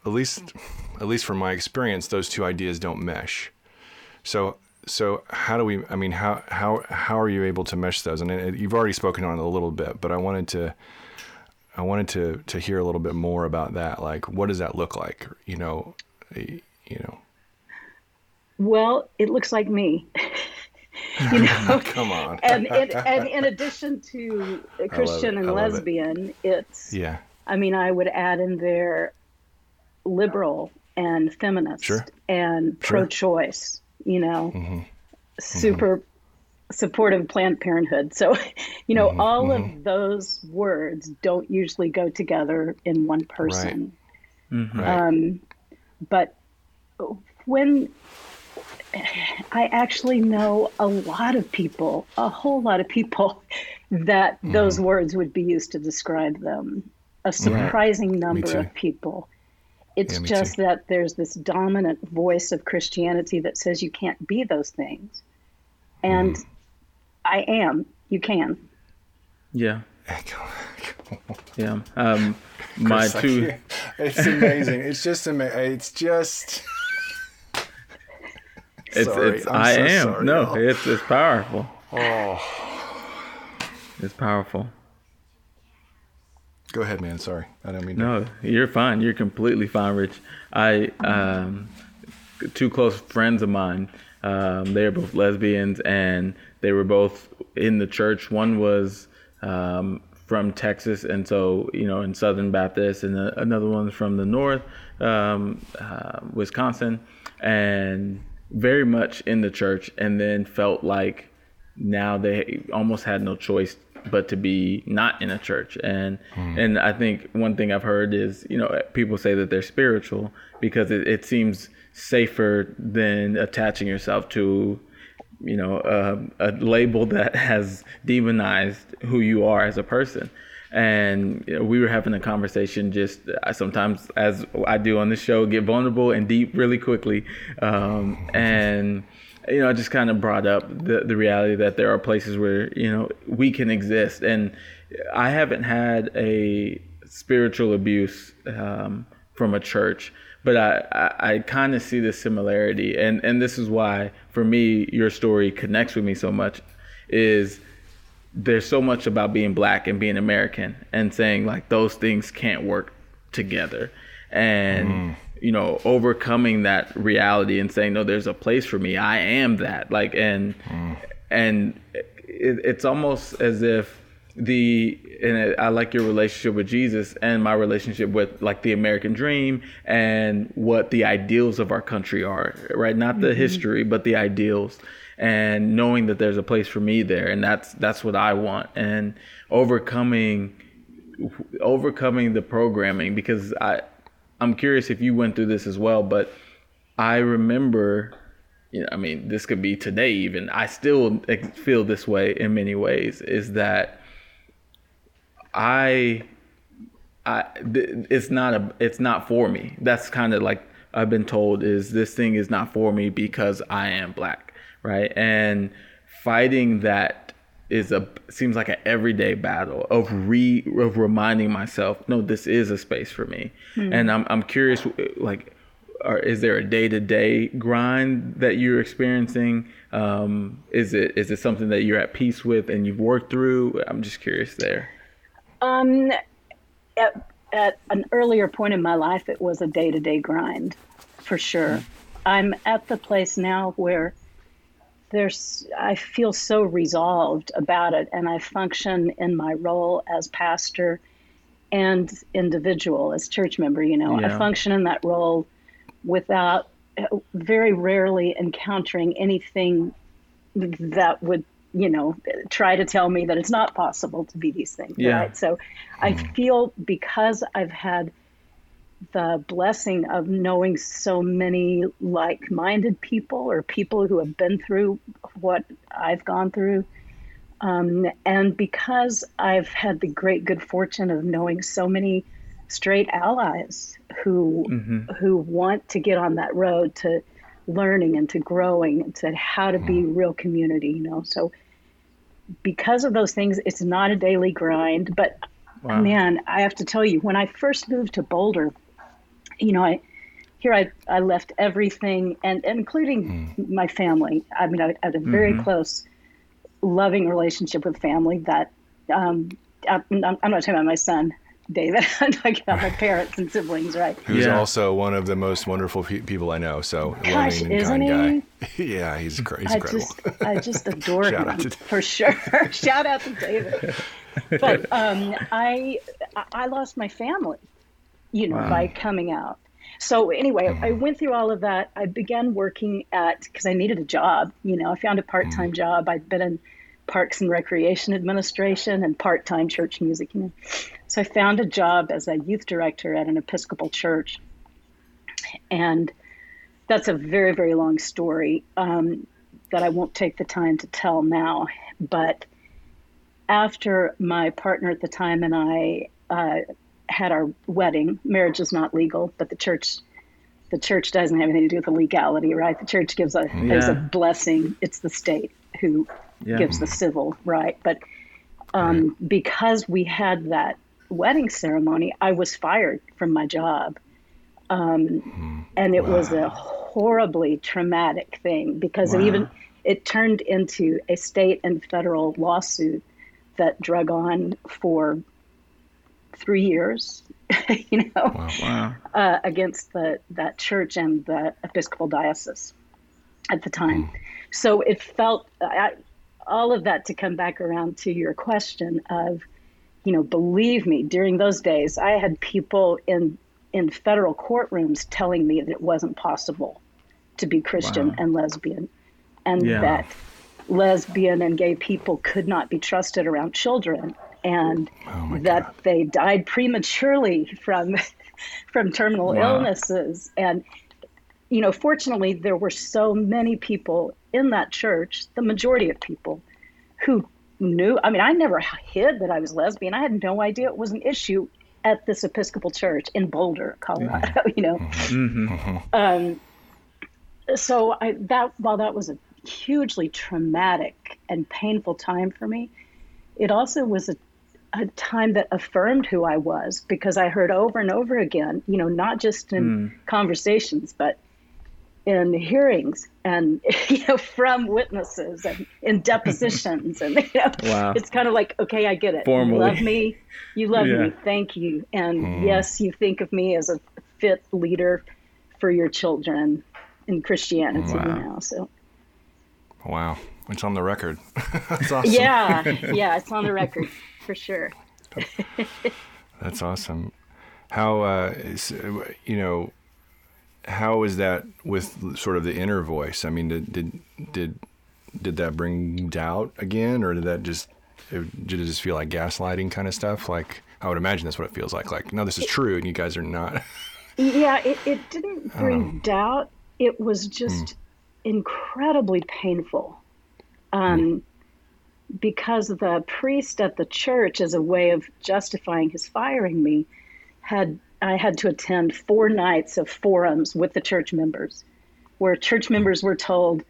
at least at least from my experience, those two ideas don't mesh. So so how do we i mean how how how are you able to mesh those and you've already spoken on it a little bit but i wanted to I wanted to to hear a little bit more about that. Like, what does that look like? You know, eh, you know. Well, it looks like me. you know, come on. and it, and in addition to Christian and lesbian, it. it's yeah. I mean, I would add in there liberal and feminist sure. and sure. pro-choice. You know, mm-hmm. super mm-hmm. supportive Planned Parenthood. So, you know, mm-hmm. all of mm-hmm. those words don't usually go together in one person. Right. Mm-hmm. Um, but when I actually know a lot of people, a whole lot of people, that mm. those words would be used to describe them. A surprising right. number of people. It's yeah, just too. that there's this dominant voice of Christianity that says you can't be those things. And mm. I am. You can. Yeah. yeah. Um, my two. It's amazing. it's just amazing. It's just. It's sorry. it's I'm I so am. Sorry, no, y'all. it's it's powerful. Oh. It's powerful. Go ahead, man. Sorry. I don't mean No, you're fine. You're completely fine, Rich. I um two close friends of mine, um, they're both lesbians and they were both in the church. One was um, from Texas, and so you know in Southern Baptist, and another one's from the North, um, uh, Wisconsin, and very much in the church and then felt like now they almost had no choice but to be not in a church. And mm. and I think one thing I've heard is you know people say that they're spiritual because it, it seems safer than attaching yourself to you know a label that has demonized who you are as a person. And we were having a conversation just I sometimes as I do on the show get vulnerable and deep really quickly. Um, and you know I just kind of brought up the, the reality that there are places where you know we can exist and I haven't had a spiritual abuse um, from a church but I, I, I kind of see the similarity and and this is why for me your story connects with me so much is there's so much about being black and being American and saying like those things can't work together. And mm. you know, overcoming that reality and saying no there's a place for me. I am that. Like and mm. and it, it's almost as if the and I like your relationship with Jesus and my relationship with like the American dream and what the ideals of our country are, right? Not the mm-hmm. history, but the ideals and knowing that there's a place for me there and that's that's what I want and overcoming overcoming the programming because I I'm curious if you went through this as well but I remember you know I mean this could be today even I still feel this way in many ways is that I I it's not a it's not for me that's kind of like I've been told is this thing is not for me because I am black right? And fighting that is a seems like an everyday battle of re of reminding myself, no, this is a space for me. Mm-hmm. And I'm I'm curious, like, or is there a day to day grind that you're experiencing? Um, is it is it something that you're at peace with and you've worked through? I'm just curious there. Um, at, at an earlier point in my life, it was a day to day grind, for sure. Mm-hmm. I'm at the place now where there's I feel so resolved about it and I function in my role as pastor and individual as church member, you know. Yeah. I function in that role without very rarely encountering anything that would, you know, try to tell me that it's not possible to be these things, yeah. right? So I hmm. feel because I've had the blessing of knowing so many like minded people or people who have been through what I've gone through. Um, and because I've had the great good fortune of knowing so many straight allies who mm-hmm. who want to get on that road to learning and to growing and to how to be mm-hmm. real community, you know. So because of those things, it's not a daily grind. But wow. man, I have to tell you, when I first moved to Boulder, you know, I here I, I left everything and, including mm. my family. I mean, I, had a very mm-hmm. close, loving relationship with family that um, I, am not talking about my son. David. I'm talking about my parents and siblings, right? Who's yeah. also one of the most wonderful pe- people I know. So Gosh, loving and kind he? guy. yeah, he's, he's I incredible. Just, I just adore him to- for sure. Shout out to David. But um, I I lost my family, you know, wow. by coming out. So anyway. I went through all of that. I began working at because I needed a job. You know, I found a part-time mm-hmm. job. I'd been in Parks and Recreation Administration and part-time church music. You know, so I found a job as a youth director at an Episcopal church, and that's a very very long story um, that I won't take the time to tell now. But after my partner at the time and I uh, had our wedding. Marriage is not legal, but the church the church doesn't have anything to do with the legality, right? The church gives a yeah. a blessing. It's the state who yeah. gives the civil right. But um, right. because we had that wedding ceremony, I was fired from my job, um, mm. and it wow. was a horribly traumatic thing because wow. it even it turned into a state and federal lawsuit that drug on for three years, you know, wow, wow. Uh, against the that church and the Episcopal diocese at the time. Mm. So it felt I, all of that to come back around to your question of, you know, believe me, during those days, I had people in in federal courtrooms telling me that it wasn't possible to be Christian wow. and lesbian, and yeah. that lesbian and gay people could not be trusted around children and oh that God. they died prematurely from from terminal wow. illnesses and you know fortunately there were so many people in that church the majority of people who knew i mean i never hid that i was lesbian i had no idea it was an issue at this episcopal church in boulder colorado mm-hmm. you know mm-hmm. mm-hmm. um, so I, that while that was a hugely traumatic and painful time for me it also was a a time that affirmed who I was because I heard over and over again, you know, not just in mm. conversations, but in hearings and you know from witnesses and in depositions and you know wow. it's kind of like okay I get it Formally. you love me you love yeah. me thank you and mm. yes you think of me as a fit leader for your children in Christianity wow. now so wow it's on the record that's awesome yeah yeah it's on the record for sure. That's awesome. How uh, is, you know how is that with sort of the inner voice? I mean, did did did, did that bring doubt again, or did that just did it just feel like gaslighting kind of stuff? Like I would imagine that's what it feels like. Like no, this is true, and you guys are not. yeah, it, it didn't bring doubt. It was just mm. incredibly painful. Um, mm because the priest at the church, as a way of justifying his firing me, had I had to attend four nights of forums with the church members, where church members were told,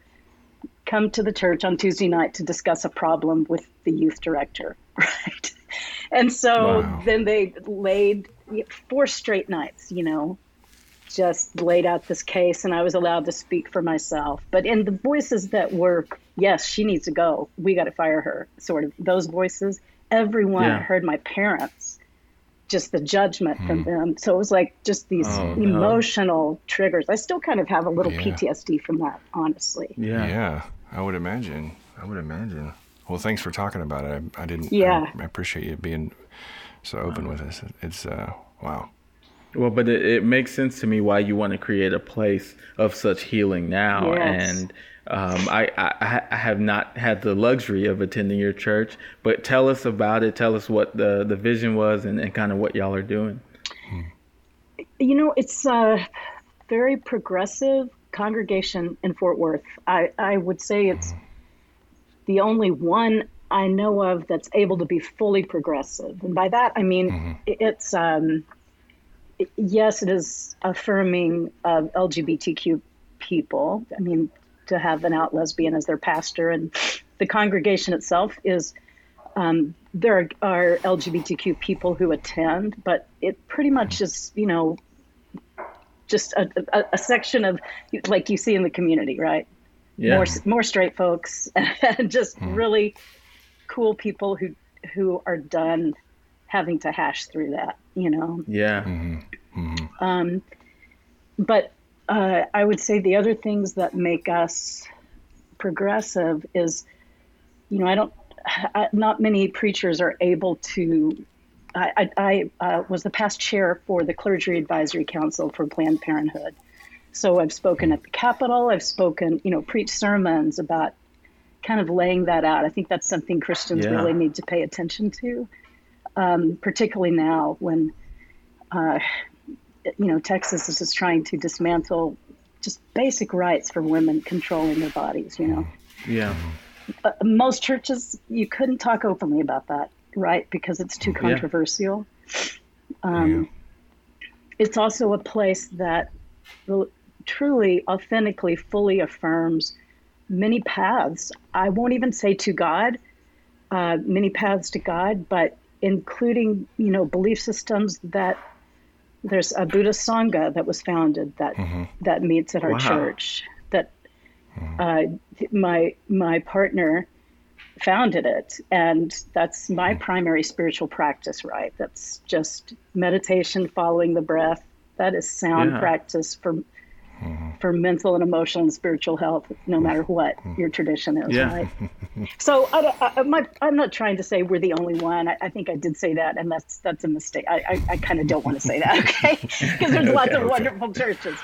"Come to the church on Tuesday night to discuss a problem with the youth director." Right, and so wow. then they laid four straight nights, you know, just laid out this case, and I was allowed to speak for myself. But in the voices that were yes, she needs to go. We got to fire her. Sort of those voices. Everyone yeah. heard my parents, just the judgment hmm. from them. So it was like just these oh, emotional no. triggers. I still kind of have a little yeah. PTSD from that, honestly. Yeah. Yeah. I would imagine. I would imagine. Well, thanks for talking about it. I, I didn't. Yeah. I, I, appreciate you being so open with us. It's uh, wow. Well, but it, it, makes sense to me why you want to create a place of such healing now, yes. and um, I, I, I, have not had the luxury of attending your church, but tell us about it. Tell us what the, the vision was and, and kind of what y'all are doing. You know, it's a very progressive congregation in Fort Worth. I, I would say it's the only one I know of that's able to be fully progressive. And by that, I mean mm-hmm. it's, um, yes, it is affirming of LGBTQ people. I mean, to have an out lesbian as their pastor. And the congregation itself is um, there are LGBTQ people who attend, but it pretty much is, you know, just a, a, a section of like you see in the community, right? Yeah. More more straight folks and just mm. really cool people who who are done having to hash through that, you know. Yeah. Mm-hmm. Mm-hmm. Um, but uh, I would say the other things that make us progressive is, you know, I don't, I, not many preachers are able to. I, I, I uh, was the past chair for the Clergy Advisory Council for Planned Parenthood. So I've spoken at the Capitol, I've spoken, you know, preached sermons about kind of laying that out. I think that's something Christians yeah. really need to pay attention to, um, particularly now when, uh, you know, Texas is just trying to dismantle just basic rights for women controlling their bodies. You know. Yeah. Uh, most churches, you couldn't talk openly about that, right? Because it's too controversial. Yeah. Um, yeah. It's also a place that truly, authentically, fully affirms many paths. I won't even say to God, uh, many paths to God, but including, you know, belief systems that there's a Buddhist Sangha that was founded that mm-hmm. that meets at our wow. church. That mm-hmm. uh, my my partner founded it, and that's my mm-hmm. primary spiritual practice. Right, that's just meditation, following the breath. That is sound yeah. practice for mm-hmm. for mental and emotional and spiritual health, no matter what mm-hmm. your tradition is. Yeah. Right. so I, I, am not, I'm not trying to say we're the only one. I, I, think I did say that, and that's that's a mistake. I, I, I kind of don't want to say that, okay? Because there's lots of okay. wonderful churches.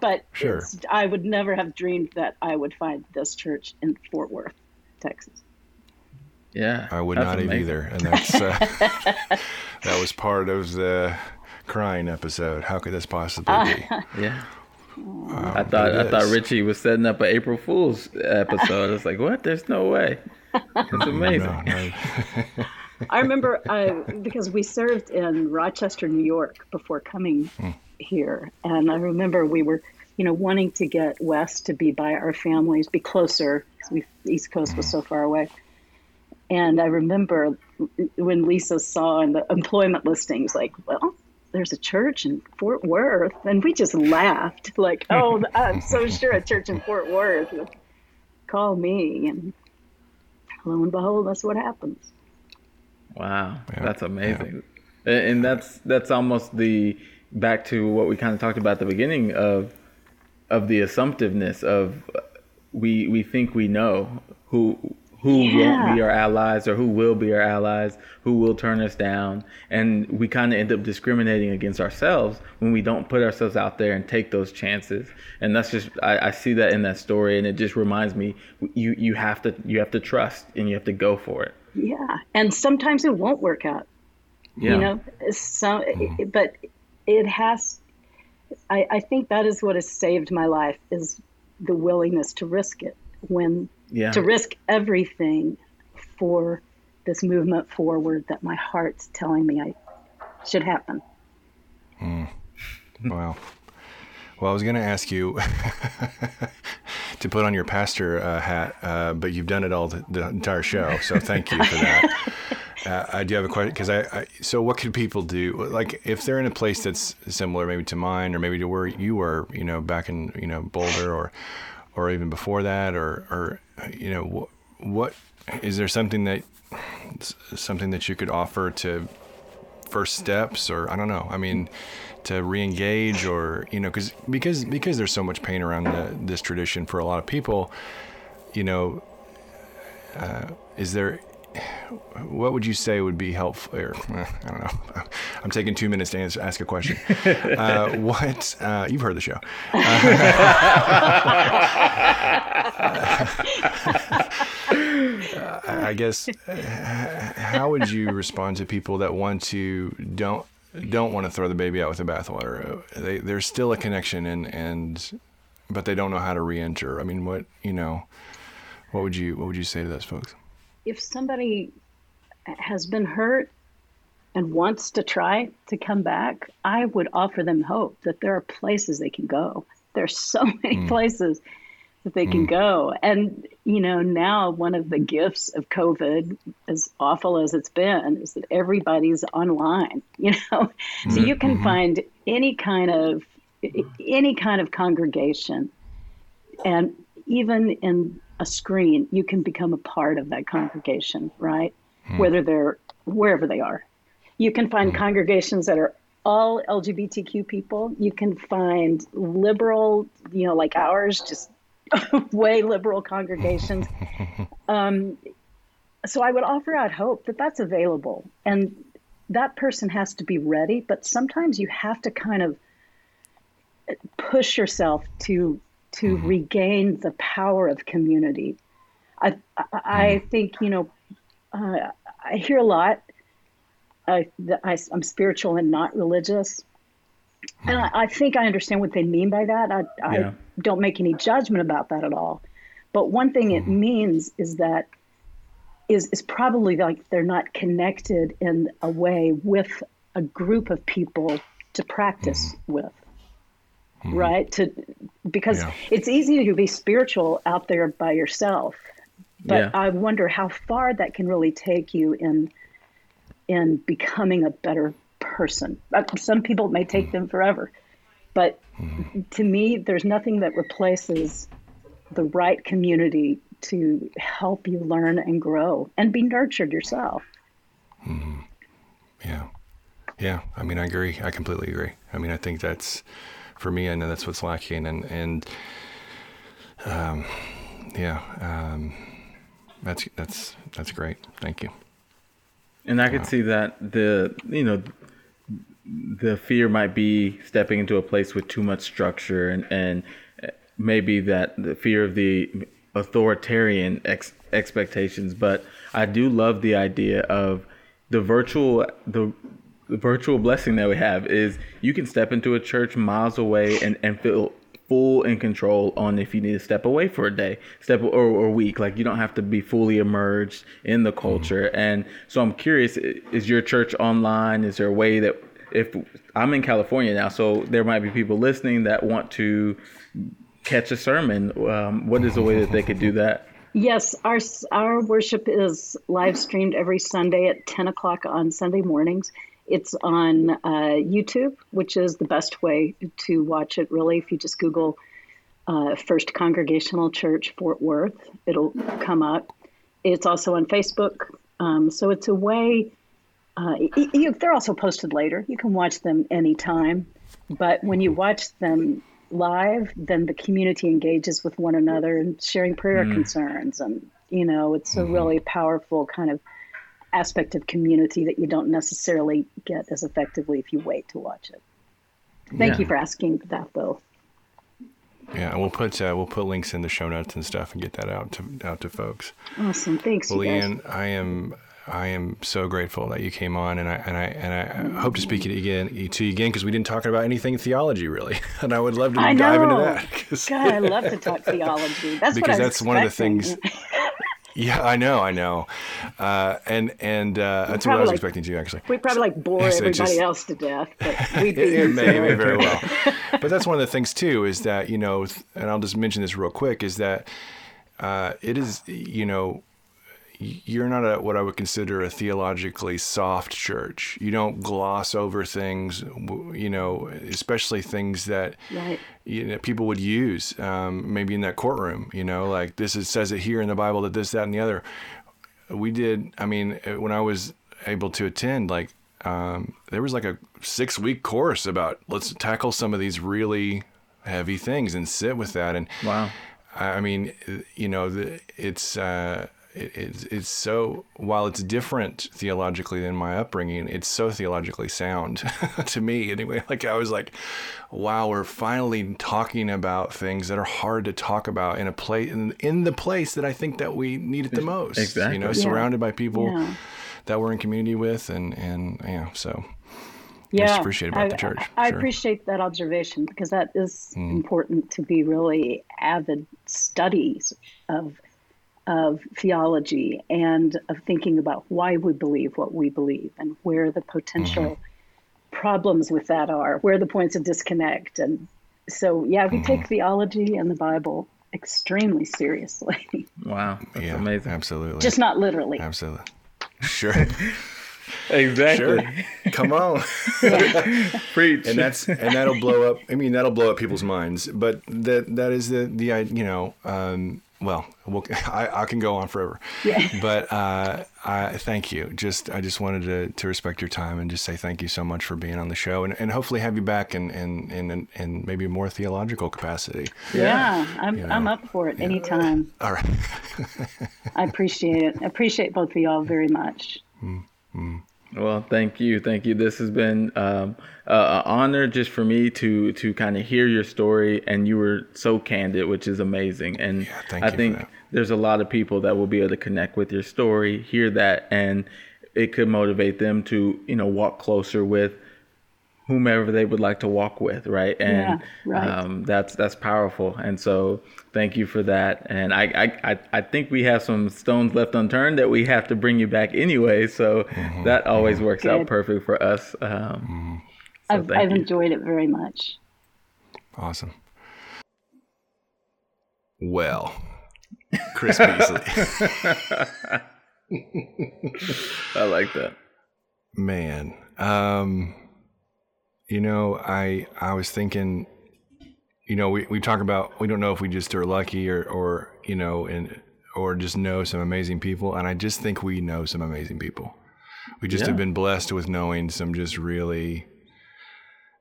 But sure. I would never have dreamed that I would find this church in Fort Worth, Texas. Yeah, I would not have either, and that's uh, that was part of the crying episode. How could this possibly be? yeah. Wow, I thought I thought Richie was setting up an April Fool's episode. I was like, what? There's no way. It's amazing. No, no. I remember uh, because we served in Rochester, New York before coming hmm. here, and I remember we were, you know, wanting to get west to be by our families, be closer we the East Coast hmm. was so far away. And I remember when Lisa saw in the employment listings, like, well, there's a church in Fort Worth. And we just laughed, like, oh, I'm so sure a church in Fort Worth would call me. And lo and behold, that's what happens. Wow, yeah, that's amazing. Yeah. And that's that's almost the back to what we kind of talked about at the beginning of of the assumptiveness of uh, we we think we know who who yeah. won't be our allies or who will be our allies, who will turn us down. And we kind of end up discriminating against ourselves when we don't put ourselves out there and take those chances. And that's just I, I see that in that story, and it just reminds me you you have to you have to trust and you have to go for it. Yeah, and sometimes it won't work out. Yeah. You know, so mm-hmm. but it has. I, I think that is what has saved my life is the willingness to risk it when yeah. to risk everything for this movement forward that my heart's telling me I should happen. Mm. Wow. Well, I was going to ask you to put on your pastor uh, hat, uh, but you've done it all the, the, entire show, so thank you for that. uh, I do have a question because I, I, So, what can people do? Like, if they're in a place that's similar, maybe to mine, or maybe to where you were, you know, back in you know Boulder, or or even before that, or or you know what, what is there something that something that you could offer to first steps or I don't know. I mean, to re-engage or you know, because because because there's so much pain around the, this tradition for a lot of people. You know, uh, is there what would you say would be helpful? Or, eh, I don't know. I'm taking two minutes to answer, ask a question. Uh, what uh, you've heard the show? Uh, I guess how would you respond to people that want to don't don't want to throw the baby out with the bathwater? They, there's still a connection and and but they don't know how to re-enter. I mean, what you know, what would you what would you say to those folks? If somebody has been hurt and wants to try to come back, I would offer them hope that there are places they can go. There's so many mm. places that they mm. can go. And, you know, now one of the gifts of COVID, as awful as it's been, is that everybody's online, you know? Mm. So you can mm-hmm. find any kind of any kind of congregation and even in a screen, you can become a part of that congregation, right? Hmm. Whether they're wherever they are. You can find mm-hmm. congregations that are all LGBTQ people. You can find liberal, you know, like ours, just way liberal congregations. Um, so I would offer out hope that that's available. And that person has to be ready, but sometimes you have to kind of push yourself to to mm-hmm. regain the power of community. I I, I mm-hmm. think you know uh, I hear a lot. I, I am spiritual and not religious, mm-hmm. and I, I, think I understand what they mean by that. I yeah. I don't make any judgment about that at all. But one thing it mm-hmm. means is that is is probably like they're not connected in a way with a group of people to practice mm-hmm. with mm-hmm. right to because yeah. it's easy to be spiritual out there by yourself but yeah. i wonder how far that can really take you in in becoming a better person uh, some people may take mm-hmm. them forever but mm-hmm. to me there's nothing that replaces the right community to help you learn and grow and be nurtured yourself mm-hmm. yeah yeah i mean i agree i completely agree i mean i think that's for me, I know that's what's lacking, and and um, yeah, um, that's that's that's great. Thank you. And I could wow. see that the you know the fear might be stepping into a place with too much structure and and maybe that the fear of the authoritarian ex- expectations but i do love the idea of the virtual the the virtual blessing that we have is you can step into a church miles away and, and feel full in control on if you need to step away for a day, step or, or a week. Like you don't have to be fully immersed in the culture. Mm-hmm. And so I'm curious, is your church online? Is there a way that if I'm in California now, so there might be people listening that want to catch a sermon. Um, what is the way that they could do that? Yes, our our worship is live streamed every Sunday at 10 o'clock on Sunday mornings. It's on uh, YouTube, which is the best way to watch it, really. If you just Google uh, First Congregational Church Fort Worth, it'll come up. It's also on Facebook. Um, so it's a way, uh, you, they're also posted later. You can watch them anytime. But when you watch them live, then the community engages with one another and sharing prayer mm. concerns. And, you know, it's mm-hmm. a really powerful kind of aspect of community that you don't necessarily get as effectively if you wait to watch it. Thank yeah. you for asking that, though. Yeah, we'll put uh, we'll put links in the show notes and stuff and get that out to out to folks. Awesome, thanks. Well, Leanne, I am I am so grateful that you came on, and I and I and I hope to speak to you again to you again because we didn't talk about anything theology really, and I would love to dive into that. God, I love to talk theology. That's because that's expecting. one of the things. Yeah, I know, I know, uh, and and uh, that's what I was like, expecting too. Actually, we probably like bore everybody just, else to death, but we it, it may, may very well. but that's one of the things too is that you know, and I'll just mention this real quick is that uh, it is you know you're not a, what I would consider a theologically soft church. You don't gloss over things, you know, especially things that right. you know, people would use, um, maybe in that courtroom. You know, like this is, says it here in the Bible that this, that, and the other. We did. I mean, when I was able to attend, like um, there was like a six week course about let's tackle some of these really heavy things and sit with that. And wow. I mean, you know, the, it's. Uh, it, it's, it's so while it's different theologically than my upbringing it's so theologically sound to me anyway like i was like wow we're finally talking about things that are hard to talk about in a place in, in the place that i think that we need it the most exactly you know yeah. surrounded by people yeah. that we're in community with and and yeah so yeah, I appreciate about I, the church. I, I sure. appreciate that observation because that is mm. important to be really avid studies of of theology and of thinking about why we believe what we believe and where the potential mm-hmm. problems with that are, where the points of disconnect. And so, yeah, we mm-hmm. take theology and the Bible extremely seriously. Wow, that's yeah, amazing. Absolutely. Just not literally. Absolutely. Sure. exactly. Sure. Come on. Preach. And that's and that'll blow up. I mean, that'll blow up people's minds. But that that is the the you know um, well, we'll I, I, can go on forever. Yeah. But uh, I thank you. Just I just wanted to, to respect your time and just say thank you so much for being on the show and, and hopefully have you back in in, in, in maybe more theological capacity. Yeah, yeah I'm you know, I'm up for it yeah. anytime. All right. I appreciate it. I appreciate both of y'all very much. Mm-hmm. Well, thank you, thank you. This has been um, uh, an honor just for me to to kind of hear your story, and you were so candid, which is amazing. And yeah, I think there's a lot of people that will be able to connect with your story, hear that, and it could motivate them to you know walk closer with whomever they would like to walk with, right? And yeah, right. Um, that's that's powerful. And so thank you for that. And I, I I think we have some stones left unturned that we have to bring you back anyway. So mm-hmm. that always mm-hmm. works Good. out perfect for us. Um, mm-hmm. so I've, I've enjoyed it very much. Awesome. Well, Chris Beasley. I like that. Man. Um, you know, I I was thinking, you know, we, we talk about we don't know if we just are lucky or or you know and or just know some amazing people, and I just think we know some amazing people. We just yeah. have been blessed with knowing some just really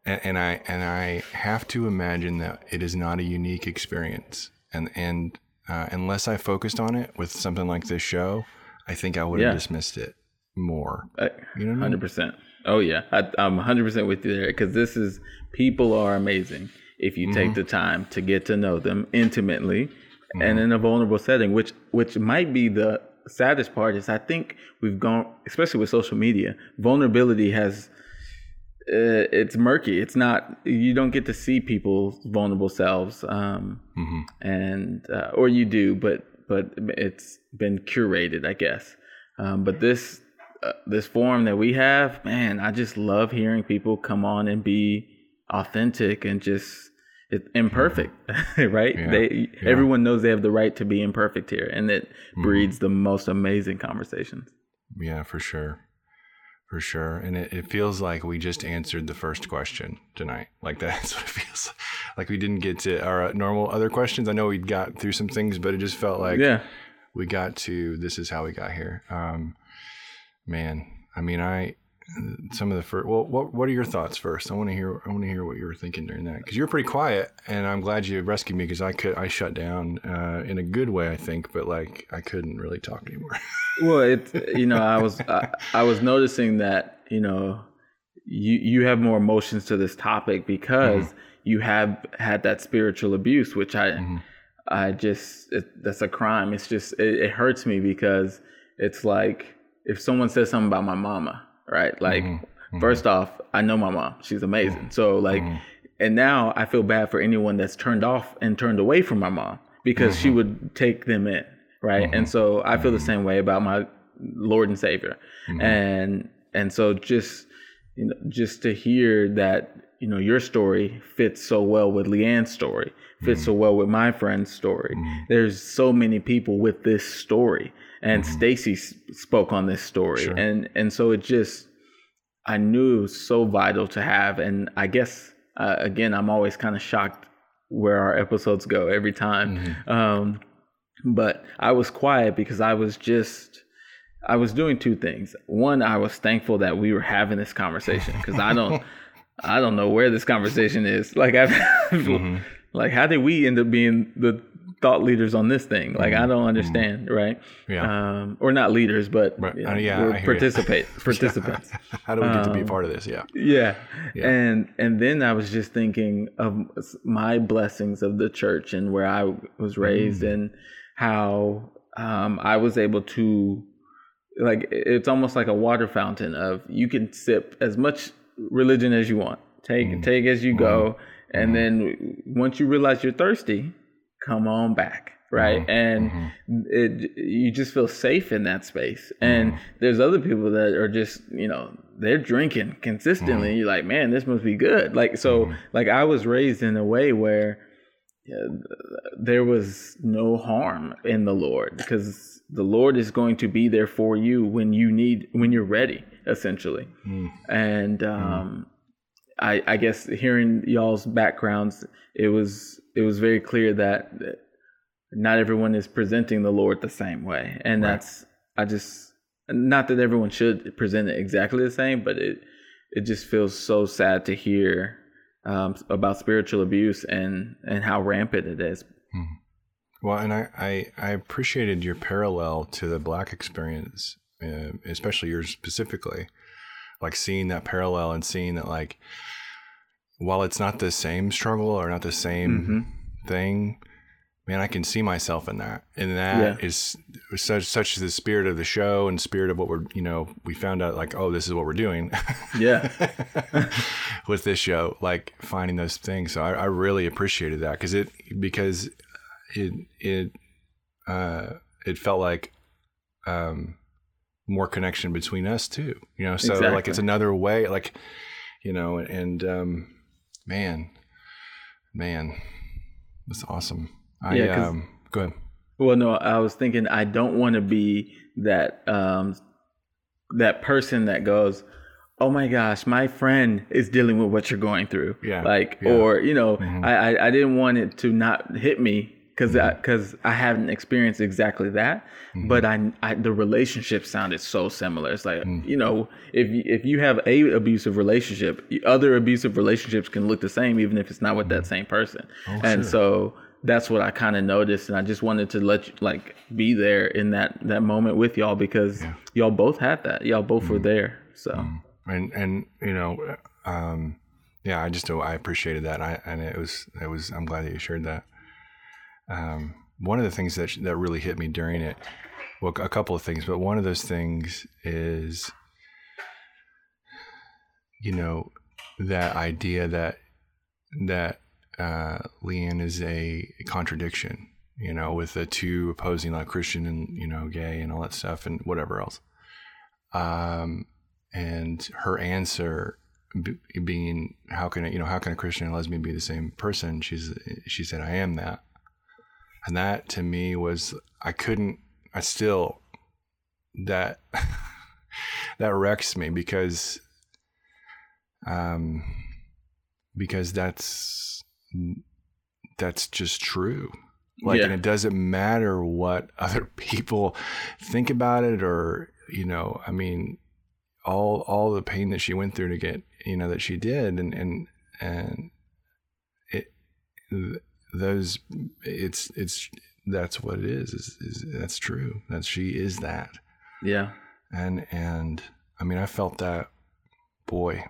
and, and I and I have to imagine that it is not a unique experience. And and uh, unless I focused on it with something like this show, I think I would have yeah. dismissed it more. You know, hundred percent. Oh yeah, I, am 100% with you there because this is people are amazing if you mm-hmm. take the time to get to know them intimately mm-hmm. and in a vulnerable setting, which which might be the saddest part is I think we've gone, especially with social media, vulnerability has uh, it's murky. It's not you don't get to see people's vulnerable selves, um, mm-hmm. and uh, or you do, but but it's been curated, I guess. Um, but this this forum that we have, man, I just love hearing people come on and be authentic and just it, imperfect, right? Yeah, they yeah. everyone knows they have the right to be imperfect here, and it mm-hmm. breeds the most amazing conversations. Yeah, for sure, for sure. And it, it feels like we just answered the first question tonight. Like that's what it feels like. We didn't get to our normal other questions. I know we got through some things, but it just felt like yeah. we got to this is how we got here. Um, man, I mean, I some of the first. Well, what what are your thoughts first? I want to hear. I want to hear what you were thinking during that because you're pretty quiet, and I'm glad you rescued me because I could I shut down uh, in a good way, I think, but like I couldn't really talk anymore. well, it you know I was I, I was noticing that you know you you have more emotions to this topic because mm-hmm. you have had that spiritual abuse, which I mm-hmm. I just it, that's a crime. It's just it, it hurts me because it's like if someone says something about my mama, right? Like, mm-hmm. first mm-hmm. off, I know my mom; she's amazing. Mm-hmm. So like, mm-hmm. and now I feel bad for anyone that's turned off and turned away from my mom because she mm-hmm. would take them in, right? And so I feel the same way about my Lord and Savior, and and so just you know just to hear that you know your story fits so well with Leanne's story, fits mm-hmm. so well with my friend's story. Mm-hmm. There's so many people with this story, and mm-hmm. Stacy spoke on this story, sure. and and so it just I knew it was so vital to have, and I guess uh, again I'm always kind of shocked where our episodes go every time, mm-hmm. um, but I was quiet because I was just. I was doing two things. One, I was thankful that we were having this conversation because I don't, I don't know where this conversation is. Like I've, mm-hmm. like how did we end up being the thought leaders on this thing. Like mm-hmm. I don't understand, mm-hmm. right? Yeah. Um, or not leaders, but right. uh, yeah, participate participants. How do we get um, to be a um, part of this? Yeah. yeah. Yeah. And and then I was just thinking of my blessings of the church and where I was raised mm. and how um, I was able to like it's almost like a water fountain of you can sip as much religion as you want. Take mm. take as you go. Mm-hmm. And mm. then once you realize you're thirsty, come on back right mm-hmm. and mm-hmm. it you just feel safe in that space and mm-hmm. there's other people that are just you know they're drinking consistently mm-hmm. you're like man this must be good like so mm-hmm. like i was raised in a way where yeah, there was no harm in the lord because the lord is going to be there for you when you need when you're ready essentially mm. and mm. um I, I guess hearing y'all's backgrounds, it was it was very clear that not everyone is presenting the Lord the same way, and right. that's I just not that everyone should present it exactly the same, but it it just feels so sad to hear um, about spiritual abuse and and how rampant it is. Hmm. Well, and I, I, I appreciated your parallel to the black experience, uh, especially yours specifically, like seeing that parallel and seeing that like while it's not the same struggle or not the same mm-hmm. thing, man, I can see myself in that. And that yeah. is such such the spirit of the show and spirit of what we're you know, we found out like, oh, this is what we're doing. Yeah. with this show, like finding those things. So I, I really appreciated that because it because it it uh it felt like um more connection between us too. You know, so exactly. like it's another way like you know, and um man, man, that's awesome. I yeah, um, go ahead. Well, no, I was thinking I don't want to be that um that person that goes, "Oh my gosh, my friend is dealing with what you're going through." Yeah. Like, yeah. or you know, mm-hmm. I, I I didn't want it to not hit me because mm-hmm. because I, I, haven't experienced exactly that, mm-hmm. but I, I the relationship sounded so similar. It's like mm-hmm. you know if if you have a abusive relationship, other abusive relationships can look the same even if it's not with that mm-hmm. same person, oh, and sure. so that's what I kind of noticed, and I just wanted to let you like be there in that that moment with y'all because yeah. y'all both had that, y'all both were mm-hmm. there. So mm-hmm. and and you know. um yeah, I just I appreciated that, I, and it was it was. I'm glad that you shared that. Um, one of the things that that really hit me during it, well, a couple of things, but one of those things is, you know, that idea that that uh, LeAnn is a contradiction, you know, with the two opposing like Christian and you know gay and all that stuff and whatever else. Um, and her answer being, "How can you know how can a Christian and lesbian be the same person?" She's she said, "I am that." And that to me was, I couldn't, I still, that, that wrecks me because, um, because that's, that's just true. Like, yeah. and it doesn't matter what other people think about it or, you know, I mean, all, all the pain that she went through to get, you know, that she did and, and, and it, those it's it's that's what it is, is, is that's true. That she is that. Yeah. And and i mean i felt that boy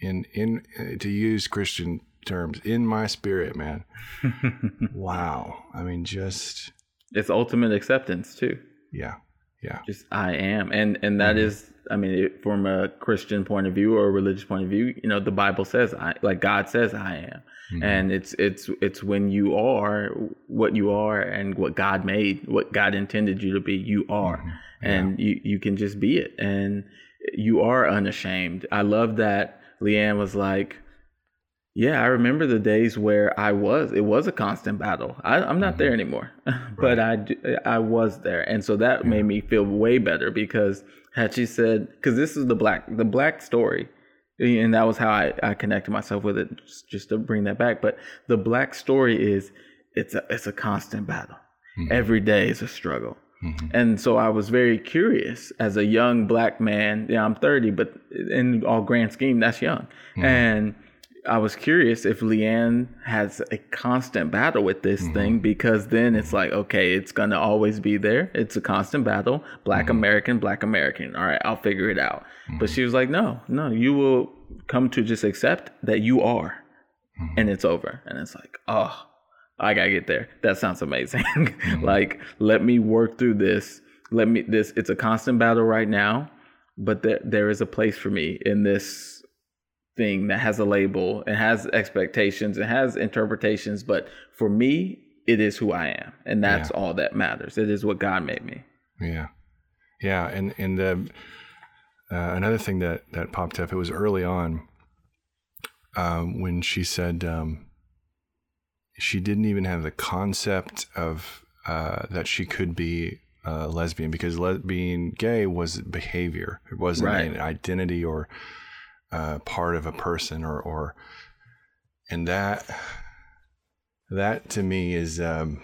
in in to use christian terms in my spirit man. Wow. I mean just it's ultimate acceptance too. Yeah. Yeah. Just i am. And and that mm-hmm. is I mean, from a Christian point of view or a religious point of view, you know, the Bible says, "I," like God says, "I am," mm-hmm. and it's it's it's when you are what you are and what God made, what God intended you to be, you are, mm-hmm. yeah. and you you can just be it, and you are unashamed. I love that LeAnn was like, yeah, I remember the days where I was. It was a constant battle. I, am not mm-hmm. there anymore, but right. I I was there, and so that yeah. made me feel way better because had she said, because this is the black the black story, and that was how I, I connected myself with it, just, just to bring that back. But the black story is it's a it's a constant battle. Mm-hmm. Every day is a struggle. Mm-hmm. And so I was very curious as a young black man. Yeah, I'm 30, but in all grand scheme, that's young. Mm-hmm. And I was curious if LeAnn has a constant battle with this mm-hmm. thing because then it's like, okay, it's gonna always be there. It's a constant battle. Black mm-hmm. American, Black American. All right, I'll figure it out. Mm-hmm. But she was like, no, no, you will come to just accept that you are, mm-hmm. and it's over. And it's like, oh, I gotta get there. That sounds amazing. Mm-hmm. like, let me work through this. Let me this. It's a constant battle right now, but there there is a place for me in this thing that has a label and has expectations and has interpretations but for me it is who i am and that's yeah. all that matters it is what god made me yeah yeah and and the uh, another thing that that popped up it was early on um, when she said um, she didn't even have the concept of uh, that she could be a lesbian because le- being gay was behavior it wasn't right. an identity or uh, part of a person or or and that that to me is um,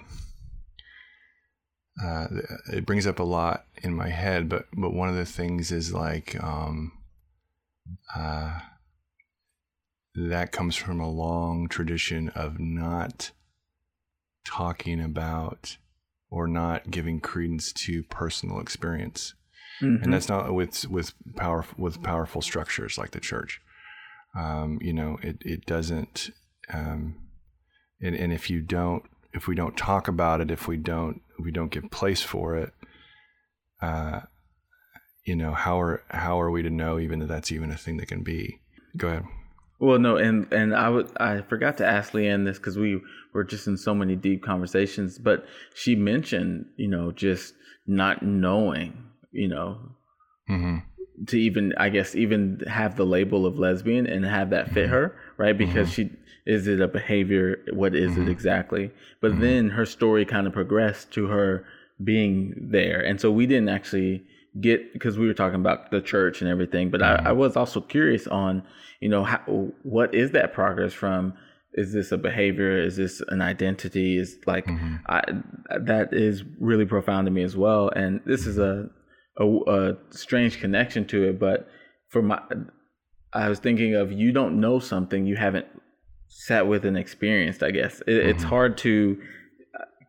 uh, it brings up a lot in my head. But but one of the things is like um, uh, that comes from a long tradition of not talking about or not giving credence to personal experience. Mm-hmm. And that's not with with powerful with powerful structures like the church. Um, you know, it it doesn't. Um, and and if you don't, if we don't talk about it, if we don't if we don't give place for it, uh, you know, how are how are we to know even that that's even a thing that can be? Go ahead. Well, no, and and I would I forgot to ask Leanne this because we were just in so many deep conversations, but she mentioned you know just not knowing you know mm-hmm. to even I guess even have the label of lesbian and have that fit mm-hmm. her right because mm-hmm. she is it a behavior what is it mm-hmm. exactly but mm-hmm. then her story kind of progressed to her being there and so we didn't actually get because we were talking about the church and everything but I, I was also curious on you know how, what is that progress from is this a behavior is this an identity is like mm-hmm. I, that is really profound to me as well and this is a, a, a strange connection to it but for my i was thinking of you don't know something you haven't sat with and experienced i guess it, mm-hmm. it's hard to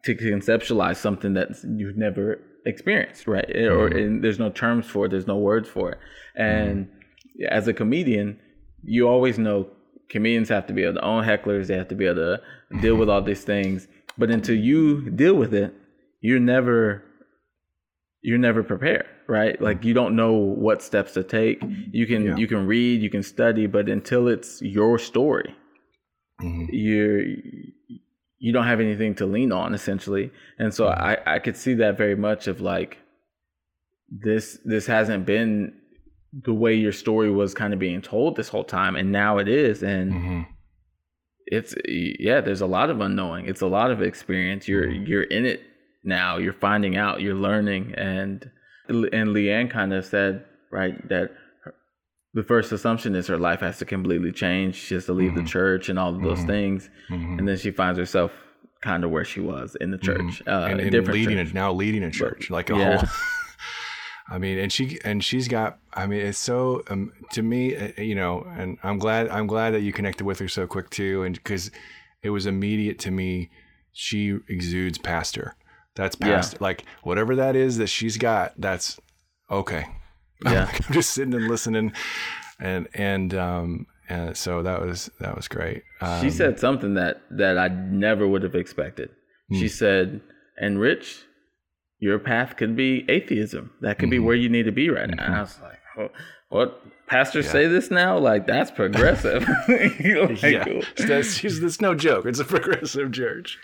to conceptualize something that you've never experienced right mm-hmm. or there's no terms for it there's no words for it and mm-hmm. as a comedian you always know comedians have to be able to own hecklers. They have to be able to deal with all these things. But until you deal with it, you're never you're never prepared, right? Like you don't know what steps to take. You can yeah. you can read, you can study, but until it's your story, mm-hmm. you're you don't have anything to lean on essentially. And so mm-hmm. I I could see that very much of like this this hasn't been the way your story was kind of being told this whole time and now it is and mm-hmm. it's yeah there's a lot of unknowing it's a lot of experience you're mm-hmm. you're in it now you're finding out you're learning and and leanne kind of said right that her, the first assumption is her life has to completely change she has to leave mm-hmm. the church and all of those mm-hmm. things mm-hmm. and then she finds herself kind of where she was in the mm-hmm. church uh, and, and leading church. A, now leading a church but, like a yeah. whole I mean, and she and she's got. I mean, it's so um, to me, uh, you know, and I'm glad I'm glad that you connected with her so quick too, and because it was immediate to me. She exudes pastor. That's past Yeah. Like whatever that is that she's got, that's okay. Yeah, I'm just sitting and listening, and and um and so that was that was great. Um, she said something that that I never would have expected. Hmm. She said, "And Rich, your path could be atheism. That could mm-hmm. be where you need to be right now. Mm-hmm. And I was like, oh, what? Pastors yeah. say this now? Like that's progressive. like, yeah, cool. that's, that's no joke. It's a progressive church.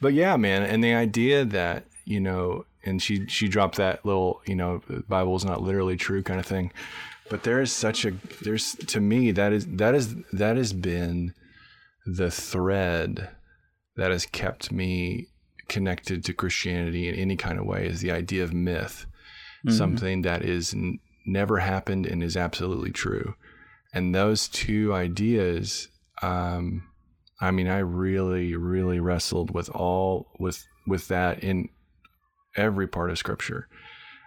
But yeah, man, and the idea that you know, and she she dropped that little, you know, Bible is not literally true kind of thing. But there is such a there's to me that is that is that has been the thread that has kept me connected to Christianity in any kind of way is the idea of myth, mm-hmm. something that is n- never happened and is absolutely true. And those two ideas, um, I mean, I really, really wrestled with all with with that in every part of Scripture.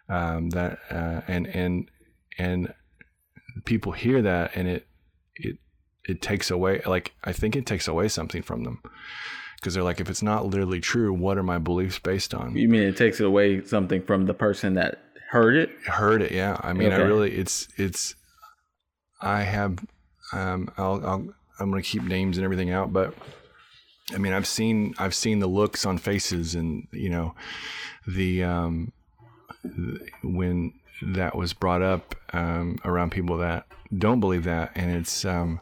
Um, that uh, and and and people hear that and it it it takes away like I think it takes away something from them because they're like, if it's not literally true, what are my beliefs based on? You mean it takes away something from the person that heard it? Heard it, yeah. I mean, okay. I really, it's, it's, I have, um, I'll, I'll, I'm gonna keep names and everything out, but I mean, I've seen, I've seen the looks on faces, and you know, the, um, when that was brought up um, around people that don't believe that, and it's, um,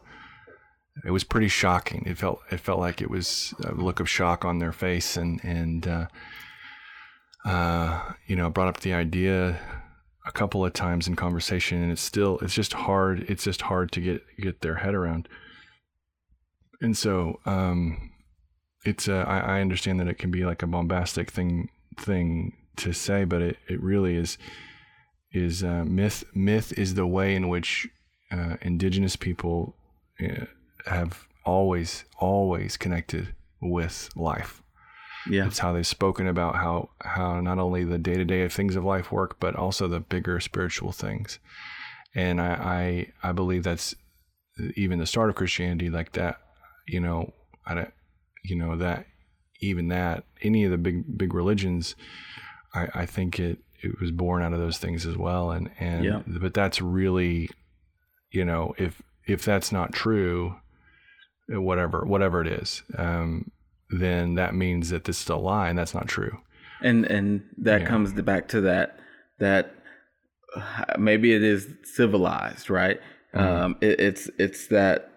it was pretty shocking. It felt it felt like it was a look of shock on their face, and and uh, uh, you know brought up the idea a couple of times in conversation, and it's still it's just hard. It's just hard to get get their head around. And so um, it's uh, I, I understand that it can be like a bombastic thing thing to say, but it, it really is is uh, myth. Myth is the way in which uh, indigenous people uh, have always, always connected with life. Yeah. It's how they've spoken about how how not only the day to day things of life work, but also the bigger spiritual things. And I, I I believe that's even the start of Christianity, like that. You know, I don't, you know that even that any of the big big religions, I, I think it it was born out of those things as well. And and Yeah. but that's really, you know, if if that's not true, whatever whatever it is, um, then that means that this is a lie, and that's not true. and and that Yeah. comes back to that that uh, maybe it is civilized right Mm-hmm. um it, it's it's that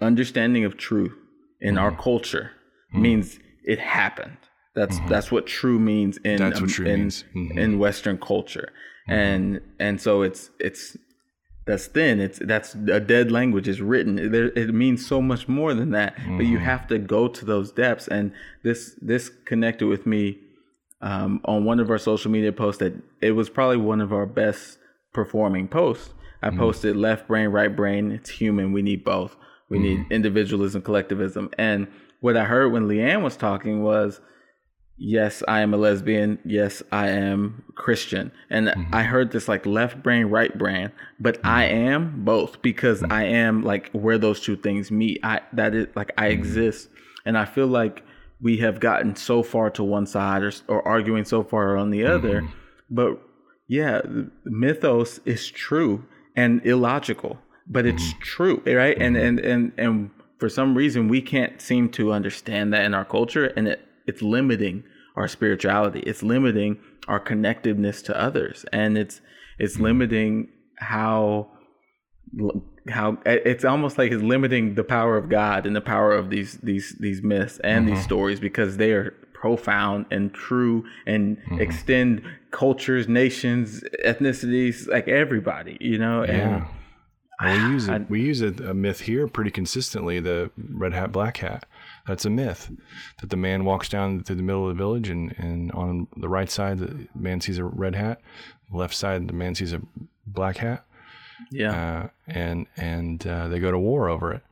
understanding of truth in our Mm-hmm. culture means it happened. That's that's what true means in um, true in, means. Mhm. in western culture. And and so it's it's that's thin. It's that's a dead language is written. There it means so much more than that but you have to go to those depths. And this this connected with me um, on one of our social media posts that it was probably one of our best performing posts. I posted left brain right brain. It's human. We need both we need mm-hmm. individualism collectivism and what i heard when leanne was talking was yes, I am a lesbian. Yes, I am Christian. And mm-hmm. I heard this like left brain, right brain, but mm-hmm. I am both because I am like where those two things meet. I that is like I exist. And I feel like we have gotten so far to one side or, or arguing so far on the other. But yeah, mythos is true and illogical, but it's mm-hmm. true, right? And mm-hmm. and and and for some reason we can't seem to understand that in our culture and it it's limiting our spirituality. It's limiting our connectiveness to others. And it's it's mm-hmm. limiting how how it's almost like it's limiting the power of God and the power of these these these myths and these stories because they are profound and true and extend cultures, nations, ethnicities, like everybody, you know. And Well, we use it. We use a, a myth here pretty consistently. The red hat, black hat. That's a myth that the man walks down through the middle of the village, and, and on the right side, the man sees a red hat. Left side, the man sees a black hat, yeah, uh, and and uh, they go to war over it,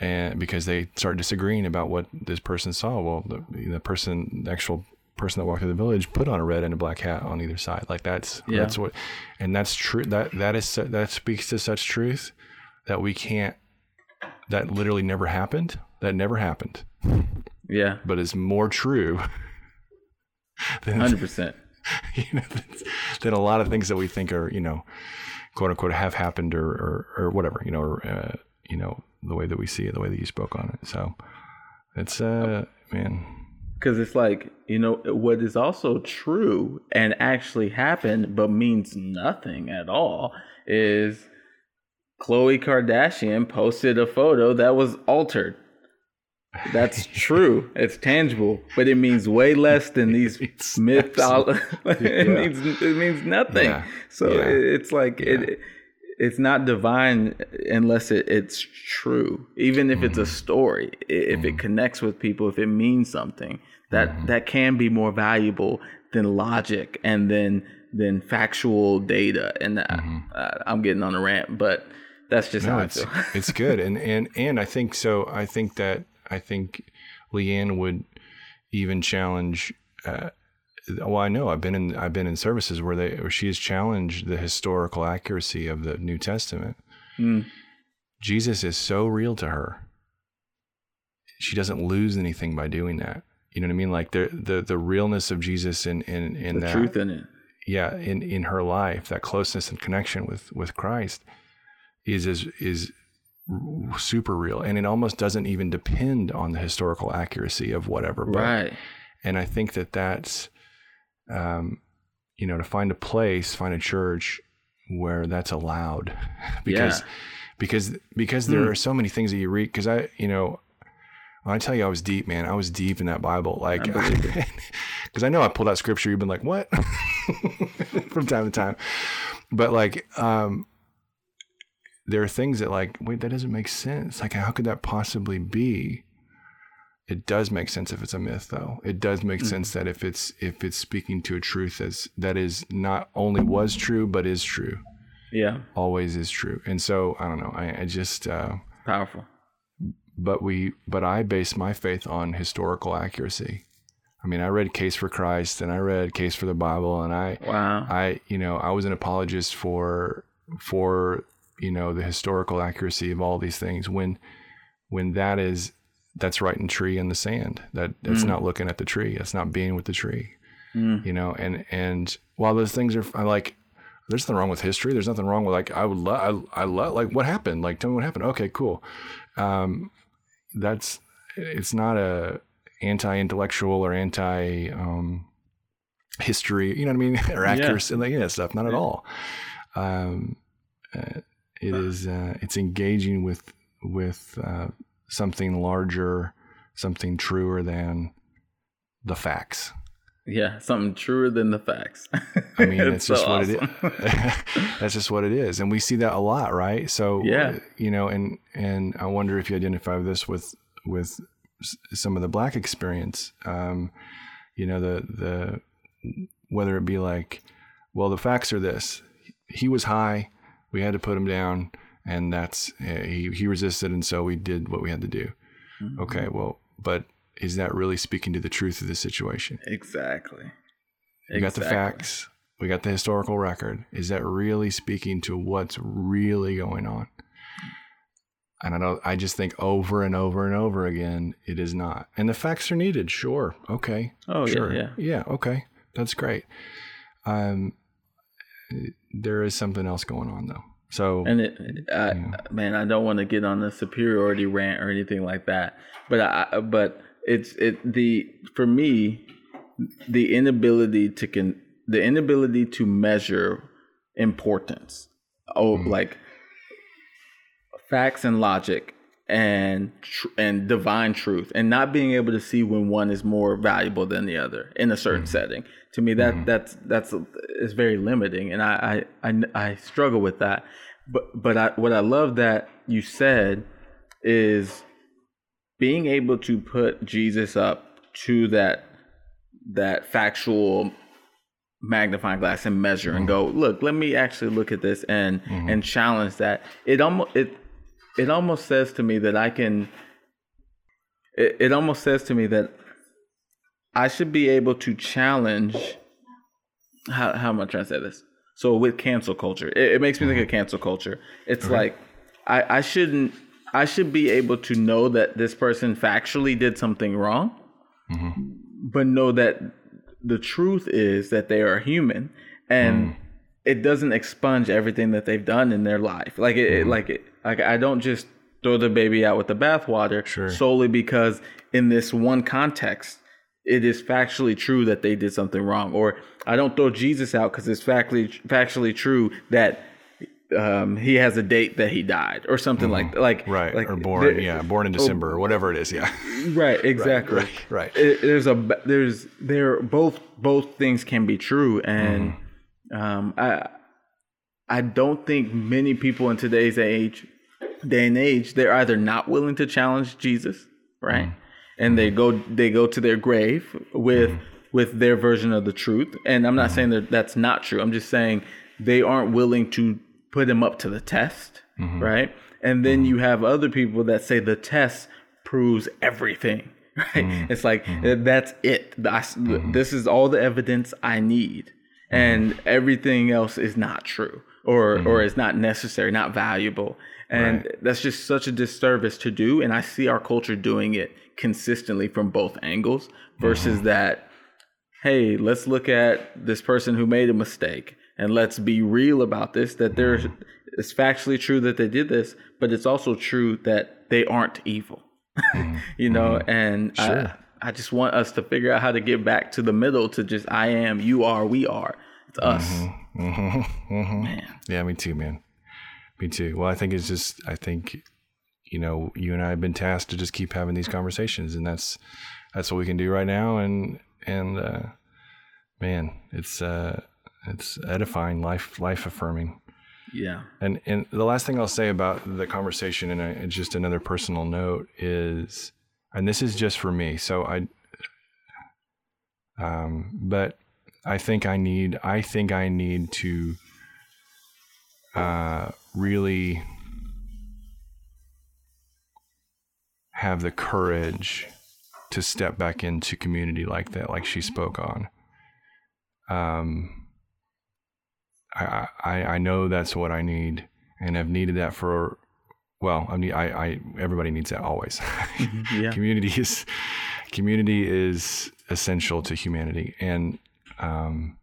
and because they start disagreeing about what this person saw. Well, the, the person, the actual person that walked through the village, put on a red and a black hat on either side. Like that's Yeah. that's what, and that's true. That that is that speaks to such truth that we can't. That literally never happened. That never happened, yeah, but is more true than hundred percent. you know, than a lot of things that we think are, you know, quote unquote, have happened or, or, or whatever, you know, or, uh, you know, the way that we see it, the way that you spoke on it. So it's, uh, man, Because it's like, you know, what is also true and actually happened, but means nothing at all, is Khloe Kardashian posted a photo that was altered. That's true. It's tangible, but it means way less than these myths. it Yeah. means it means nothing. Yeah. So Yeah. it's like it. It's not divine unless it, it's true. Even if Mm-hmm. it's a story, i- if it connects with people, if it means something, that Mm-hmm. that can be more valuable than logic and then than factual data. And uh, uh, I'm getting on a rant, but that's just Mm-hmm. no, how I it's, feel. it's good. And, and, and I think so. I think that, I think Leanne would even challenge, uh, well, I know I've been in I've been in services where they where she has challenged the historical accuracy of the New Testament. Mm. Jesus is so real to her. She doesn't lose anything by doing that. You know what I mean? Like the the the realness of Jesus in in in the that truth in it. yeah in in her life, that closeness and connection with with Christ is is is super real, and it almost doesn't even depend on the historical accuracy of whatever. But, Right. and I think that that's, um, you know, to find a place, find a church where that's allowed, because, Yeah. because, because there are so many things that you read. Because I, you know, when I tell you I was deep, man, I was deep in that Bible, like, because I know I pulled out scripture. You've been like, what, from time to time, but like, um, there are things that like, wait, that doesn't make sense. Like, how could that possibly be? It does make sense if it's a myth, though. It does make sense that if it's if it's speaking to a truth as that is not only was true but is true, Yeah. always is true. And so I don't know. I, I just, uh, Powerful. but we, but I base my faith on historical accuracy. I mean, I read Case for Christ and I read Case for the Bible, and I, wow, I, you know, I was an apologist for for you know the historical accuracy of all these things. When when that is that's writing tree in the sand. That that's mm. not looking at the tree. That's not being with the tree. Mm. You know, and and while those things are, I'm like. There's nothing wrong with history. There's nothing wrong with like I would love I, I love like what happened. Like tell me what happened. Okay, cool. Um, that's it's not a anti-intellectual or anti um, history. You know what I mean? or accuracy, yeah. like yeah, stuff. Not at all. Um, uh, it is. Uh, it's engaging with with uh, something larger, something truer than the facts. Yeah, something truer than the facts. I mean, it's, just so what awesome. it is. That's just what it is, and we see that a lot, right? So, yeah, you know, and and I wonder if you identify this with with some of the black experience. Um, you know, the the whether it be like, well, the facts are this: he was high, we had to put him down and that's eh, he he resisted, and so we did what we had to do. Mm-hmm. Okay, well, but is that really speaking to the truth of the situation? Exactly. We got the facts. We got the historical record. Is that really speaking to what's really going on? And I don't. I just think over and over and over again, it is not. And the facts are needed. Sure. Okay. Oh sure. yeah. Yeah. Yeah. Okay. That's great. Um, there is something else going on though. So and it, I, yeah. man, I don't want to get on the superiority rant or anything like that, but I, but it's it the for me, the inability to can the inability to measure importance, oh, mm-hmm. like facts and logic and tr- and divine truth and not being able to see when one is more valuable than the other in a certain mm-hmm. setting to me that mm-hmm. that's that's is very limiting and I, I i i struggle with that but but i what i love that you said is being able to put jesus up to that that factual magnifying glass and measure mm-hmm. and go look let me actually look at this and mm-hmm. and challenge that it almost it it almost says to me that I can. It, it almost says to me that I should be able to challenge. How how am I trying to say this? So with cancel culture, it, it makes me think of cancel culture. It's like I I shouldn't I should be able to know that this person factually did something wrong, mm-hmm. but know that the truth is that they are human and mm. it doesn't expunge everything that they've done in their life. Like it, mm. it like it, like I don't just throw the baby out with the bathwater sure. solely because in this one context it is factually true that they did something wrong, or I don't throw Jesus out because it's factually factually true that um, he has a date that he died or something mm-hmm. like like right like or born yeah born in oh, December or whatever it is yeah right exactly right, right, right. It, there's a there's there both both things can be true and mm. um, I I don't think many people in today's age day and age, they're either not willing to challenge Jesus, right? Mm. And they go they go to their grave with mm. with their version of the truth. And I'm not mm. saying that that's not true. I'm just saying they aren't willing to put him up to the test, mm-hmm. right? And then mm-hmm. you have other people that say the test proves everything, right? Mm-hmm. It's like mm-hmm. that's it. Mm-hmm. This is all the evidence I need, and mm-hmm. everything else is not true or or is not necessary, not valuable. And right. that's just such a disservice to do. And I see our culture doing it consistently from both angles versus mm-hmm. that, hey, let's look at this person who made a mistake and let's be real about this that there's mm-hmm. it's factually true that they did this, but it's also true that they aren't evil. Mm-hmm. you know, mm-hmm. and sure. I, I just want us to figure out how to get back to the middle to just I am, you are, we are. It's us. Mm-hmm. Mm-hmm. Mm-hmm. Man. Yeah, me too, man. Me too. Well, I think it's just, I think, you know, you and I have been tasked to just keep having these conversations, and that's that's what we can do right now. And and uh, man, it's uh, it's edifying, life life affirming. Yeah. And and the last thing I'll say about the conversation, and I, just another personal note is, and this is just for me. So I, um, but I think I need, I think I need to, uh, really have the courage to step back into community like that, like she spoke on. Um, I, I, I know that's what I need, and I've needed that for, well, I mean, I, I everybody needs that always. Mm-hmm, yeah. community is, community is essential to humanity, and um,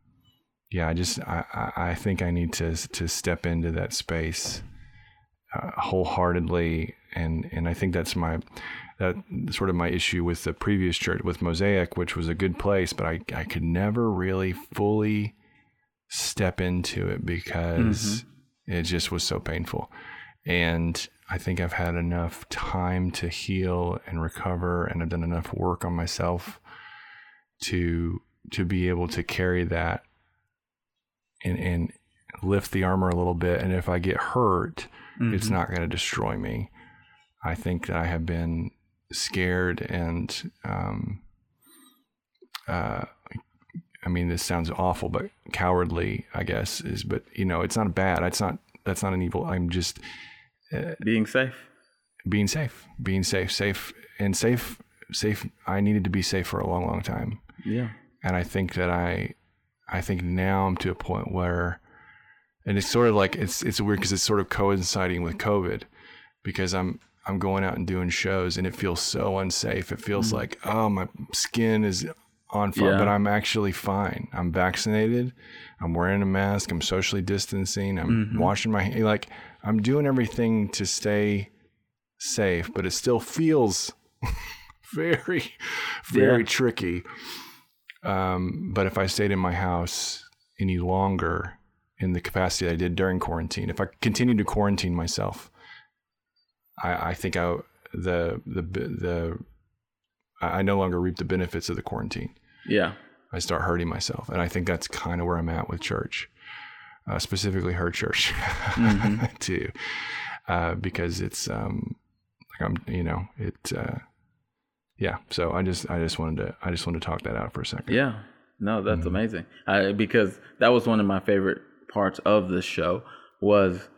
yeah, I just, I, I think I need to to step into that space uh, wholeheartedly, and and I think that's my that sort of my issue with the previous church with Mosaic, which was a good place, but I I could never really fully step into it because mm-hmm. it just was so painful. And I think I've had enough time to heal and recover and I've done enough work on myself to to be able to carry that and and lift the armor a little bit and if I get hurt, mm-hmm. it's not going to destroy me. I think that I have been scared and um, uh, I mean, this sounds awful, but cowardly, I guess, is, but you know, it's not bad. It's not, that's not an evil. I'm just uh, being safe, being safe, being safe, safe and safe, safe. I needed to be safe for a long, long time. Yeah. And I think that I, I think now I'm to a point where, and it's sort of like, it's, it's weird because it's sort of coinciding with COVID because I'm, I'm going out and doing shows and it feels so unsafe. It feels mm-hmm. like, oh, my skin is on fire, yeah. but I'm actually fine. I'm vaccinated. I'm wearing a mask. I'm socially distancing. I'm mm-hmm. washing my hands. Like I'm doing everything to stay safe, but it still feels very, very yeah. tricky. Um, but if I stayed in my house any longer in the capacity I did during quarantine, if I continued to quarantine myself, I, I think I the the the I no longer reap the benefits of the quarantine. Yeah. I start hurting myself. And I think that's kind of where I'm at with church, uh, specifically her church mm-hmm. too, uh, because it's, um, like I'm, you know, it, uh, yeah. So I just, I just wanted to, I just wanted to talk that out for a second. Yeah. No, that's mm-hmm. amazing. I, because that was one of my favorite parts of this show was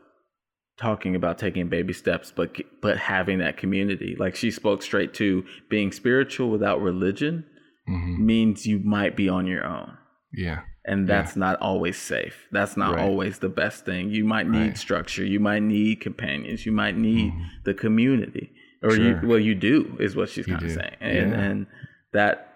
talking about taking baby steps but but having that community like she spoke straight to being spiritual without religion mm-hmm. means you might be on your own. Yeah. And that's yeah. not always safe. That's not right. always the best thing. You might need right. structure. You might need companions. You might need mm-hmm. the community. Or sure. you well you do is what she's kind of saying. And yeah. and that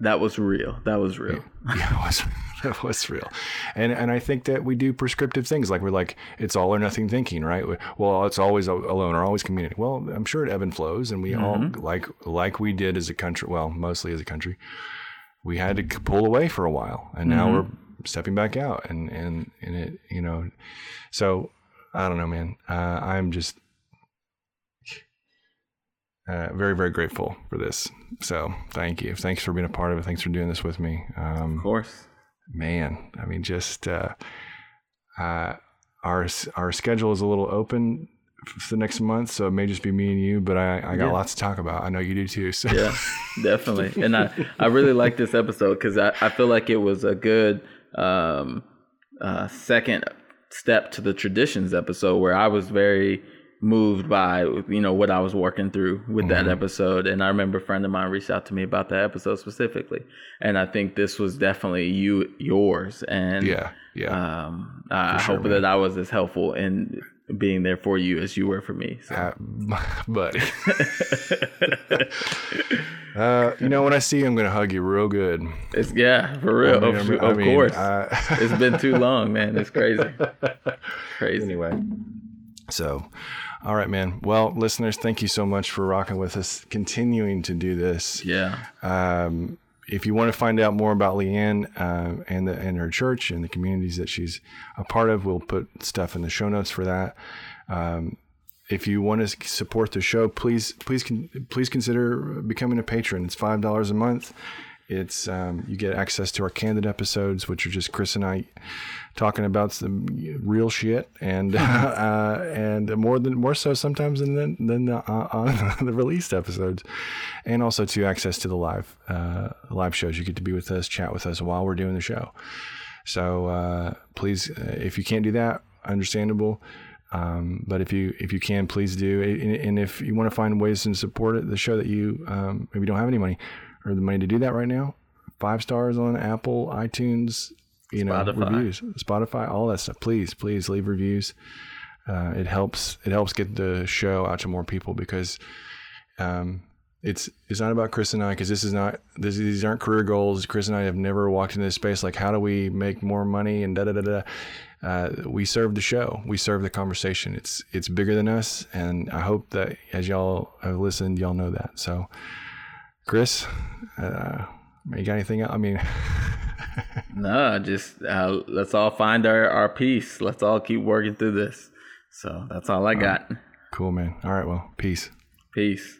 that was real. That was real. Yeah, yeah it was. That was real. And and I think that we do prescriptive things like we're like it's all or nothing thinking, right? Well, it's always alone or always community. Well, I'm sure it ebb and flows, and we mm-hmm. all like like we did as a country. Well, mostly as a country, we had to pull away for a while, and now mm-hmm. we're stepping back out, and and and it you know, so I don't know, man. Uh, I'm just uh, very very grateful for this. So thank you. Thanks for being a part of it. Thanks for doing this with me. Um, of course man, I mean, just uh, uh, our our schedule is a little open for the next month, so it may just be me and you. But I, I got yeah. lots to talk about. I know you do too. So. Yeah, definitely. And I I really like this episode because I, I feel like it was a good um, uh, second step to the traditions episode where I was very moved by you know what I was working through with mm-hmm. that episode. And I remember a friend of mine reached out to me about that episode specifically. And I think this was definitely you yours. And yeah yeah. um, I sure, hope man. that I was as helpful in being there for you as you were for me so. uh, buddy. Uh, you know when I see you I'm gonna hug you real good. It's yeah for real. I mean, of, of mean, course. It's been too long man. It's crazy. Crazy. Anyway so all right, man. Well, listeners, thank you so much for rocking with us, continuing to do this. Yeah. Um, if you want to find out more about Leanne uh, and the, and her church and the communities that she's a part of, we'll put stuff in the show notes for that. Um, if you want to support the show, please please please consider becoming a patron. It's five dollars a month. It's um, you get access to our candid episodes, which are just Chris and I talking about some real shit, and uh, and more than more so sometimes than than the, uh, on the released episodes, and also to access to the live uh, live shows. You get to be with us, chat with us while we're doing the show. So uh, please, uh, if you can't do that, understandable. Um, but if you if you can, please do. And, and if you want to find ways to support it, the show that you um, maybe don't have any money or the money to do that right now, five stars on Apple, iTunes, you know, Spotify. reviews, Spotify, all that stuff. Please, please leave reviews. Uh, it helps. It helps get the show out to more people because um, it's it's not about Chris and I because this is not this, these aren't career goals. Chris and I have never walked into this space like how do we make more money and da da da da. Uh, we serve the show. We serve the conversation. It's it's bigger than us, and I hope that as y'all have listened, y'all know that. So, Chris, uh, you got anything else? I mean, no, just uh, let's all find our our peace. Let's all keep working through this. So that's all I got. Cool, man. All right. Well, peace. Peace.